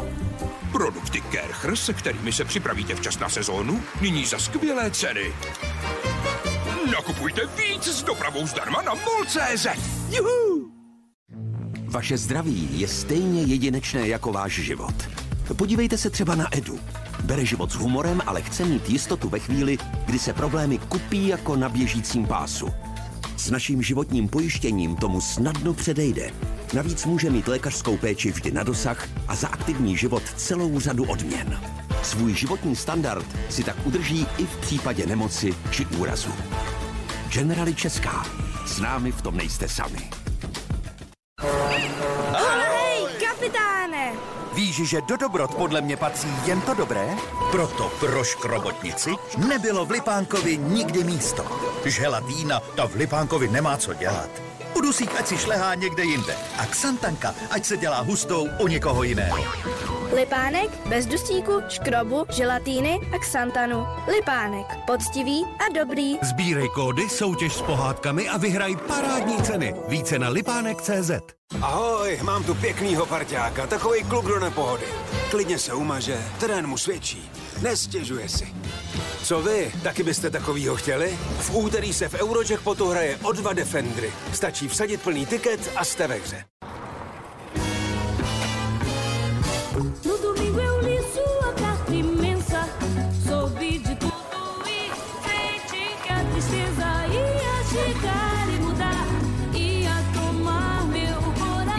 Produkty Kercher, se kterými se připravíte včas na sezónu, nyní za skvělé ceny. Nakupujte víc s dopravou zdarma na mol.cz. Juhu! Vaše zdraví je stejně jedinečné jako váš život. Podívejte se třeba na Edu. Bere život s humorem, ale chce mít jistotu ve chvíli, kdy se problémy kupí jako na běžícím pásu. S naším životním pojištěním tomu snadno předejde. Navíc může mít lékařskou péči vždy na dosah a za aktivní život celou řadu odměn. Svůj životní standard si tak udrží i v případě nemoci či úrazu. Generali Česká. S námi v tom nejste sami. Hej, kapitáne! Víš, že do dobrot podle mě patří jen to dobré? Proto pro škrobotnici nebylo v Lipánkovi nikdy místo. Želatína, ta v Lipánkovi nemá co dělat. U dusík ať si šlehá někde jinde. A Xantanka ať se dělá hustou u někoho jiného. Lipánek bez dusíku, škrobu, želatíny a xantanu. Lipánek. Poctivý a dobrý. Sbírej kódy, soutěž s pohádkami a vyhraj parádní ceny. Více na lipánek.cz Ahoj, mám tu pěknýho parťáka, takový kluk do nepohody. Klidně se umaže, terén mu svědčí, nestěžuje si. Co vy, taky byste takovýho chtěli? V úterý se v Eurojackpotu hraje o dva Defendry. Stačí vsadit plný tiket a jste ve hře.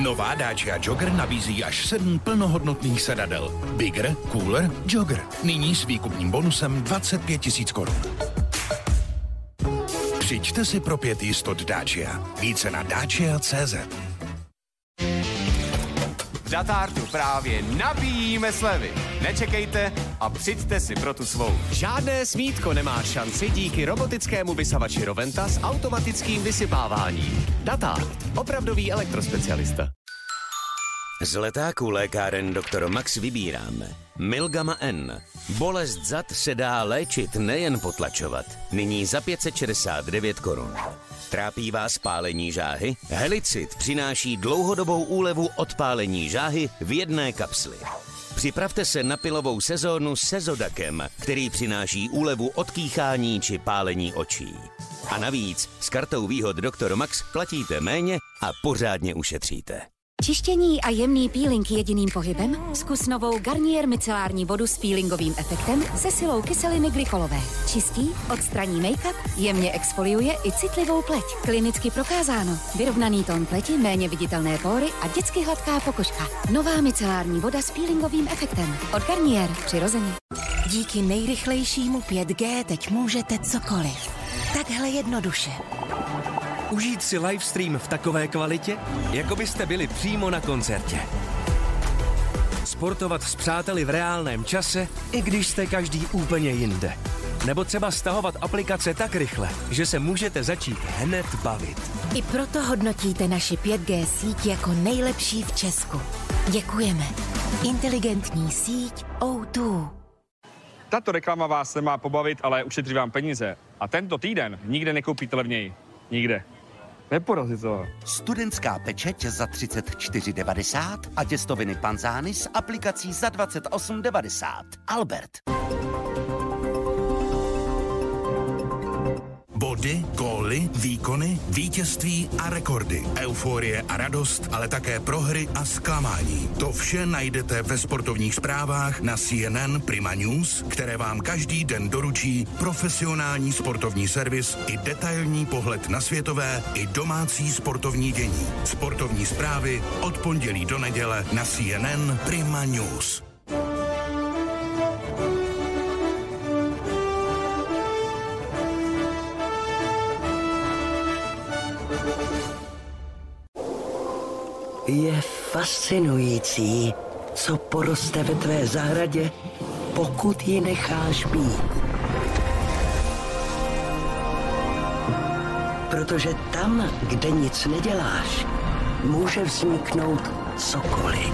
Nová Dacia Jogger nabízí až sedm plnohodnotných sedadel. Bigger, Cooler, Jogger. Nyní s výkupním bonusem 25 tisíc korun. Přijďte si pro pět jistot Dacia. Více na dacia.cz. Datártu právě nabíjíme slevy. Nečekejte a přijďte si pro tu svou. Žádné smítko nemá šanci díky robotickému vysavači Roventa s automatickým vysypáváním. Datár, opravdový elektrospecialista. Z letáků lékáren Dr. Max vybíráme Milgama N. Bolest zad se dá léčit, nejen potlačovat. Nyní za 569 korun. Trápí vás pálení žáhy? Helicit přináší dlouhodobou úlevu od pálení žáhy v jedné kapsli. Připravte se na pilovou sezónu se Zodakem, který přináší úlevu od kýchání či pálení očí. A navíc s kartou výhod Dr. Max platíte méně a pořádně ušetříte. Čištění a jemný peeling jediným pohybem? Zkus novou Garnier micelární vodu s peelingovým efektem se silou kyseliny glykolové. Čistí, odstraní make-up, jemně exfoliuje i citlivou pleť. Klinicky prokázáno. Vyrovnaný tón pleti, méně viditelné pory a dětsky hladká pokožka. Nová micelární voda s peelingovým efektem. Od Garnier. Přirozeně. Díky nejrychlejšímu 5G teď můžete cokoliv. Takhle jednoduše. Užít si livestream v takové kvalitě, jako byste byli přímo na koncertě. Sportovat s přáteli v reálném čase, i když jste každý úplně jinde. Nebo třeba stahovat aplikace tak rychle, že se můžete začít hned bavit. I proto hodnotíte naši 5G síť jako nejlepší v Česku. Děkujeme. Inteligentní síť O2. Tato reklama vás nemá pobavit, ale ušetří vám peníze. A tento týden nikde nekoupíte levněji. Nikde. Neporazit to. Studentská pečeť za 34,90 a těstoviny panzány s aplikací za 28,90. Albert. Body, góly, výkony, vítězství a rekordy. Euforie a radost, ale také prohry a zklamání. To vše najdete ve sportovních zprávách na CNN Prima News, které vám každý den doručí profesionální sportovní servis i detailní pohled na světové i domácí sportovní dění. Sportovní zprávy od pondělí do neděle na CNN Prima News. Je fascinující, co poroste ve tvé zahradě, pokud ji necháš být. Protože tam, kde nic neděláš, může vzniknout cokoliv.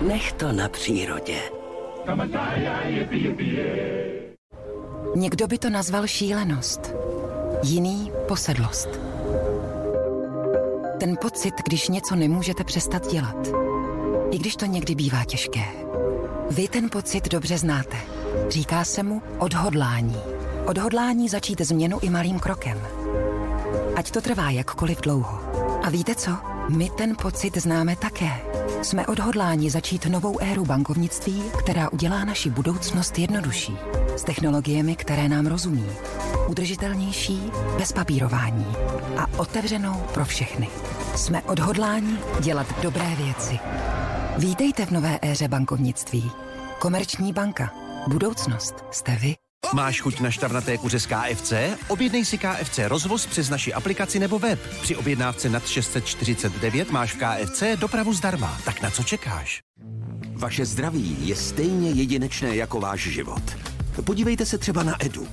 Nech to na přírodě. Někdo by to nazval šílenost, jiný posedlost. Ten pocit, když něco nemůžete přestat dělat. I když to někdy bývá těžké. Vy ten pocit dobře znáte. Říká se mu odhodlání. Odhodlání začít změnu i malým krokem. Ať to trvá jakkoliv dlouho. A víte co? My ten pocit známe také. Jsme odhodláni začít novou éru bankovnictví, která udělá naši budoucnost jednodušší. S technologiemi, které nám rozumí. Udržitelnější, bez papírování. A otevřenou pro všechny. Jsme odhodláni dělat dobré věci. Vítejte v nové éře bankovnictví. Komerční banka. Budoucnost jste vy. Máš chuť na šťavnaté kuře z KFC? Objednej si KFC rozvoz přes naši aplikaci nebo web. Při objednávce nad 649 máš v KFC dopravu zdarma. Tak na co čekáš? Vaše zdraví je stejně jedinečné jako váš život. Podívejte se třeba na Edu.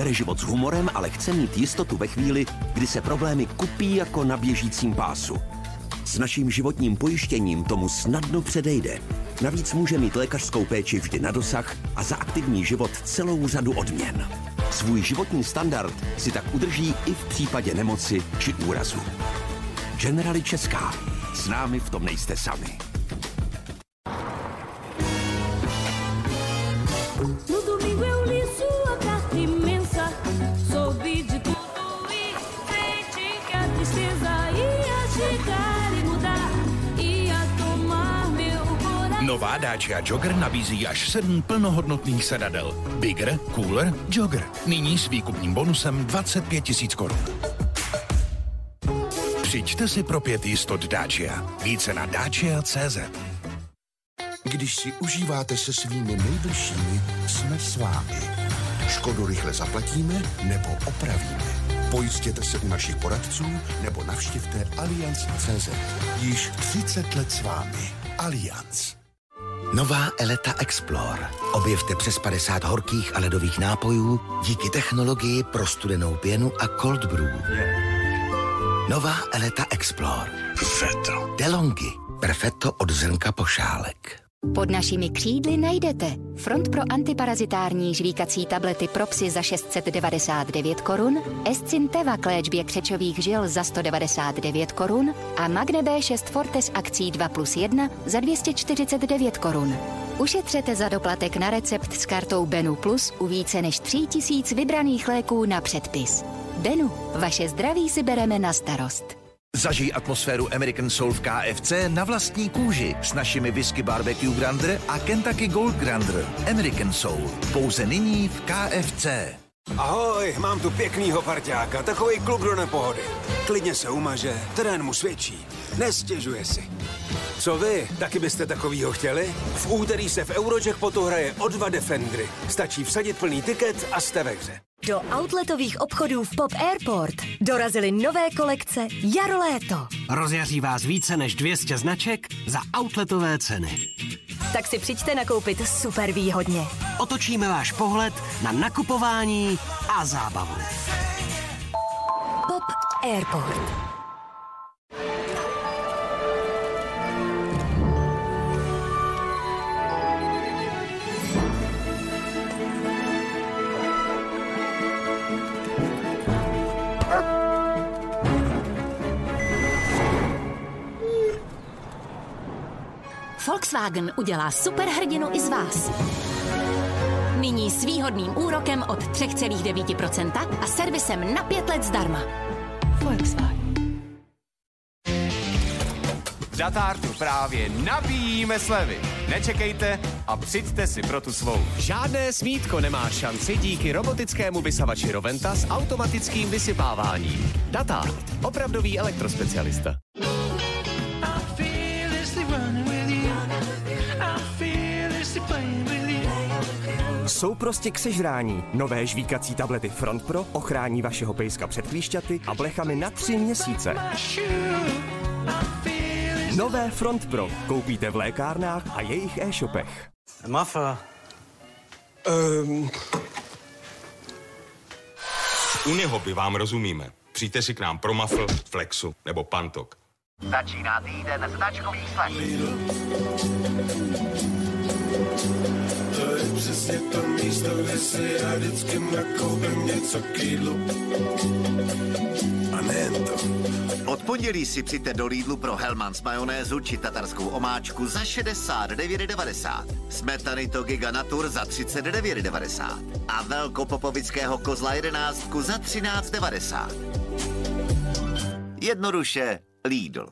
Bere život s humorem, ale chce mít jistotu ve chvíli, kdy se problémy kupí jako na běžícím pásu. S naším životním pojištěním tomu snadno předejde. Navíc může mít lékařskou péči vždy na dosah a za aktivní život celou řadu odměn. Svůj životní standard si tak udrží i v případě nemoci či úrazu. Generali Česká. S námi v tom nejste sami. Nová Dacia Jogger nabízí až sedm plnohodnotných sedadel. Bigger, Cooler, Jogger. Nyní s výkupním bonusem 25 tisíc korun. Přijďte si pro pět jistot Dacia. Více na dacia.cz. Když si užíváte se svými nejbližšími, jsme s vámi. Škodu rychle zaplatíme nebo opravíme. Pojistěte se u našich poradců nebo navštivte Allianz.cz. Již 30 let s vámi. Allianz. Nová Eleta Explore. Objevte přes 50 horkých a ledových nápojů díky technologii pro studenou pěnu a cold brew. Nová Eleta Explore. Perfetto. DeLonghi. Perfetto od zrnka pošálek. Pod našimi křídly najdete front pro antiparazitární žvíkací tablety pro psy za 699 korun, Escinteva k léčbě křečových žil za 199 korun a Magne B6 Forte s akcí 2 plus 1 za 249 korun. Ušetřete za doplatek na recept s kartou Benu Plus u více než 3000 vybraných léků na předpis. Benu, vaše zdraví si bereme na starost. Zažij atmosféru American Soul v KFC na vlastní kůži s našimi whisky barbecue Grandr a Kentucky Gold Grandr. American Soul. Pouze nyní v KFC. Ahoj, mám tu pěknýho parťáka, takový kluk do nepohody. Klidně se umaže, terén mu svědčí, nestěžuje si. Co vy, taky byste takovýho chtěli? V úterý se v Eurojackpotu hraje o dva Defendry. Stačí vsadit plný tiket a jste ve hře. Do outletových obchodů v Pop Airport dorazily nové kolekce Jaro-léto. Rozjaří vás více než 200 značek za outletové ceny. Tak si přijďte nakoupit super výhodně. Otočíme váš pohled na nakupování a zábavu. Pop Airport. Volkswagen udělá superhrdinu i z vás. Nyní s výhodným úrokem od 3,9% a servisem na 5 let zdarma. Volkswagen. Datártu právě nabíjíme slevy. Nečekejte a přijďte si pro tu svou. Žádné smítko nemá šanci díky robotickému vysavači Roventa s automatickým vysypáváním. Datár, opravdový elektrospecialista. Jsou prostě k sežrání. Nové žvíkací tablety Front Pro ochrání vašeho pejska před klíšťaty a blechami na tři měsíce. Nové Front Pro. Koupíte v lékárnách a jejich e-shopech. Mafa. Um. U by vám rozumíme. Přijďte si k nám pro Mafl, Flexu nebo Pantok. Začíná týden značkových slev. Je to místo, kde si já vždycky nakoupím něco k jídlu. A nejen to. Od pondělí si přijďte do Lidlu pro Hellmann's majonézu či tatarskou omáčku za 69,90. Smetany to Giga Natur za 39,90. A velkopopovického kozla 11 za 13,90. Jednoduše Lidl.